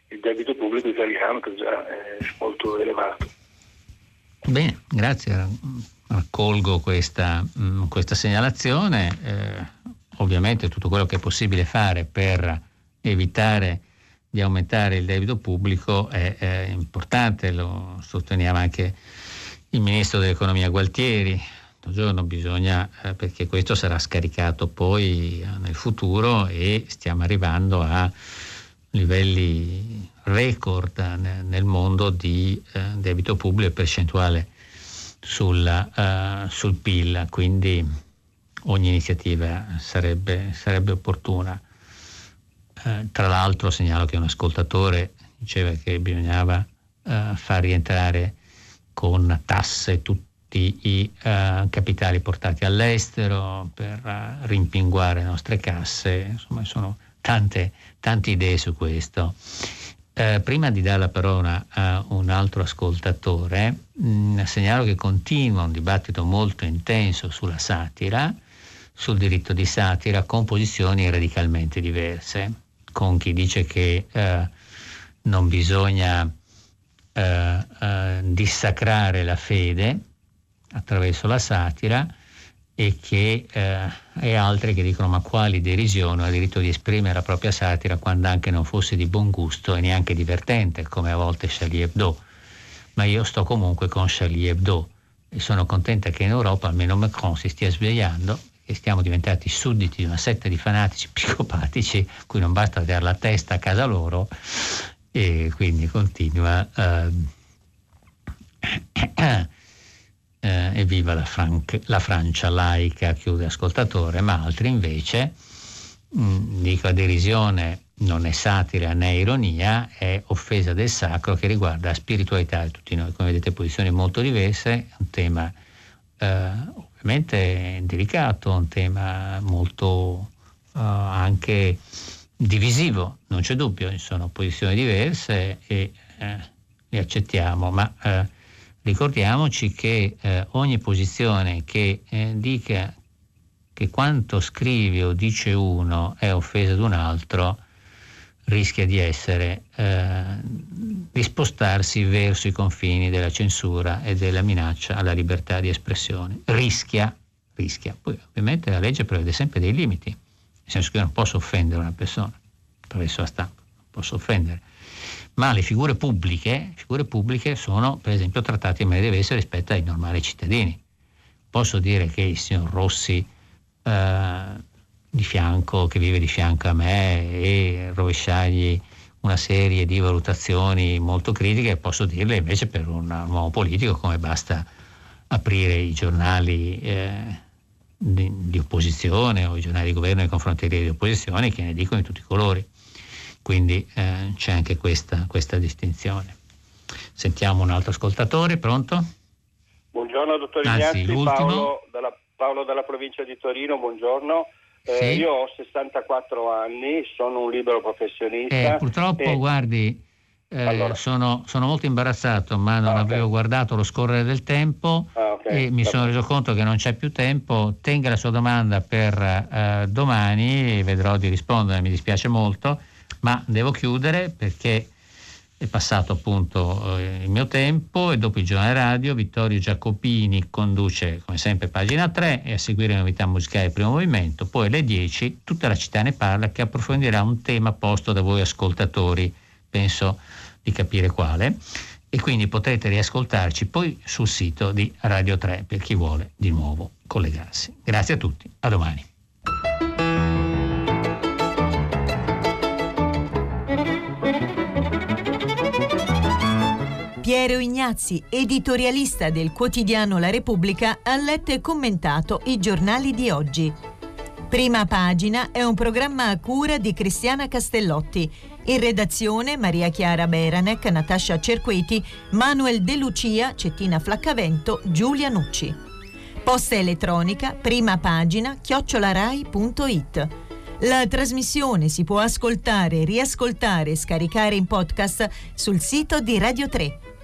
il debito pubblico italiano che già è molto elevato.
Bene, grazie. Raccolgo questa, mm, questa segnalazione. Eh, ovviamente tutto quello che è possibile fare per evitare di aumentare il debito pubblico è, è importante, lo sosteniamo anche il ministro dell'economia Gualtieri. Giorno bisogna, eh, perché questo sarà scaricato poi eh, nel futuro e stiamo arrivando a livelli record nel mondo di eh, debito pubblico e percentuale sul, uh, sul PIL, quindi ogni iniziativa sarebbe, sarebbe opportuna. Eh, tra l'altro segnalo che un ascoltatore diceva che bisognava eh, far rientrare con tasse tutti i eh, capitali portati all'estero per uh, rimpinguare le nostre casse, insomma sono tante, tante idee su questo. Eh, prima di dare la parola a un altro ascoltatore, mh, mm, segnalo che continua un dibattito molto intenso sulla satira, sul diritto di satira, con posizioni radicalmente diverse, con chi dice che eh, non bisogna eh, eh dissacrare la fede attraverso la satira, e, che, eh, e altri che dicono ma quali derisione ha diritto di esprimere la propria satira quando anche non fosse di buon gusto e neanche divertente come a volte Charlie Hebdo. Ma io sto comunque con Charlie Hebdo e sono contenta che in Europa almeno Macron si stia svegliando e stiamo diventati sudditi di una setta di fanatici <laughs> psicopatici cui non basta dare la testa a casa loro e quindi continua uh, <coughs> eh, evviva la, Fran- la, Francia laica, chiude ascoltatore, ma altri invece, mh, mm, dico a derisione, non è satira né ironia, è offesa del sacro che riguarda la spiritualità di tutti noi. Come vedete posizioni molto diverse, un tema eh, ovviamente delicato, un tema molto eh, anche divisivo, non c'è dubbio, ci sono posizioni diverse e eh, le accettiamo, ma eh, Ricordiamoci che eh, ogni posizione che eh, dica che quanto scrive o dice uno è offesa ad un altro rischia di essere eh, di spostarsi verso i confini della censura e della minaccia alla libertà di espressione. Rischia, rischia. Poi ovviamente la legge prevede sempre dei limiti, nel senso che io non posso offendere una persona attraverso la stampa, non posso offendere ma le figure pubbliche, figure pubbliche sono per esempio trattate in maniera diversa rispetto ai normali cittadini. Posso dire che il signor Rossi eh, di fianco, che vive di fianco a me e rovesciargli una serie di valutazioni molto critiche, posso dirle invece per un, uomo politico come basta aprire i giornali eh, di, di, opposizione o i giornali di governo nei confronti di opposizione che ne dicono di tutti i colori. Quindi eh, c'è anche questa, questa distinzione. Sentiamo un altro ascoltatore, pronto?
Buongiorno dottor Ignazzi, Paolo dalla, Paolo dalla provincia di Torino, buongiorno. Eh, sì. Io ho 64 anni, sono un libero professionista.
Eh, purtroppo, e... guardi, eh, allora. sono, sono, molto imbarazzato, ma non ah, avevo guardato lo scorrere del tempo ah, okay. e mi sono reso conto che non c'è più tempo. Tenga la sua domanda per eh, domani, vedrò di rispondere, mi dispiace molto ma devo chiudere perché è passato appunto eh, il mio tempo e dopo il giornale radio Vittorio Giacopini conduce come sempre pagina 3 e a seguire le novità musicali del primo movimento, poi alle 10 tutta la città ne parla che approfondirà un tema posto da voi ascoltatori, penso di capire quale e quindi potrete riascoltarci poi sul sito di Radio 3 per chi vuole di nuovo collegarsi. Grazie a tutti, a domani.
Piero Ignazzi, editorialista del quotidiano La Repubblica, ha letto e commentato i giornali di oggi. Prima pagina è un programma a cura di Cristiana Castellotti. In redazione Maria Chiara Beranec, Natascia Cerqueti, Manuel De Lucia, Cettina Flaccavento, Giulia Nucci. Posta elettronica, prima pagina, chiocciolarai.it. La trasmissione si può ascoltare, riascoltare e scaricare in podcast sul sito di Radio 3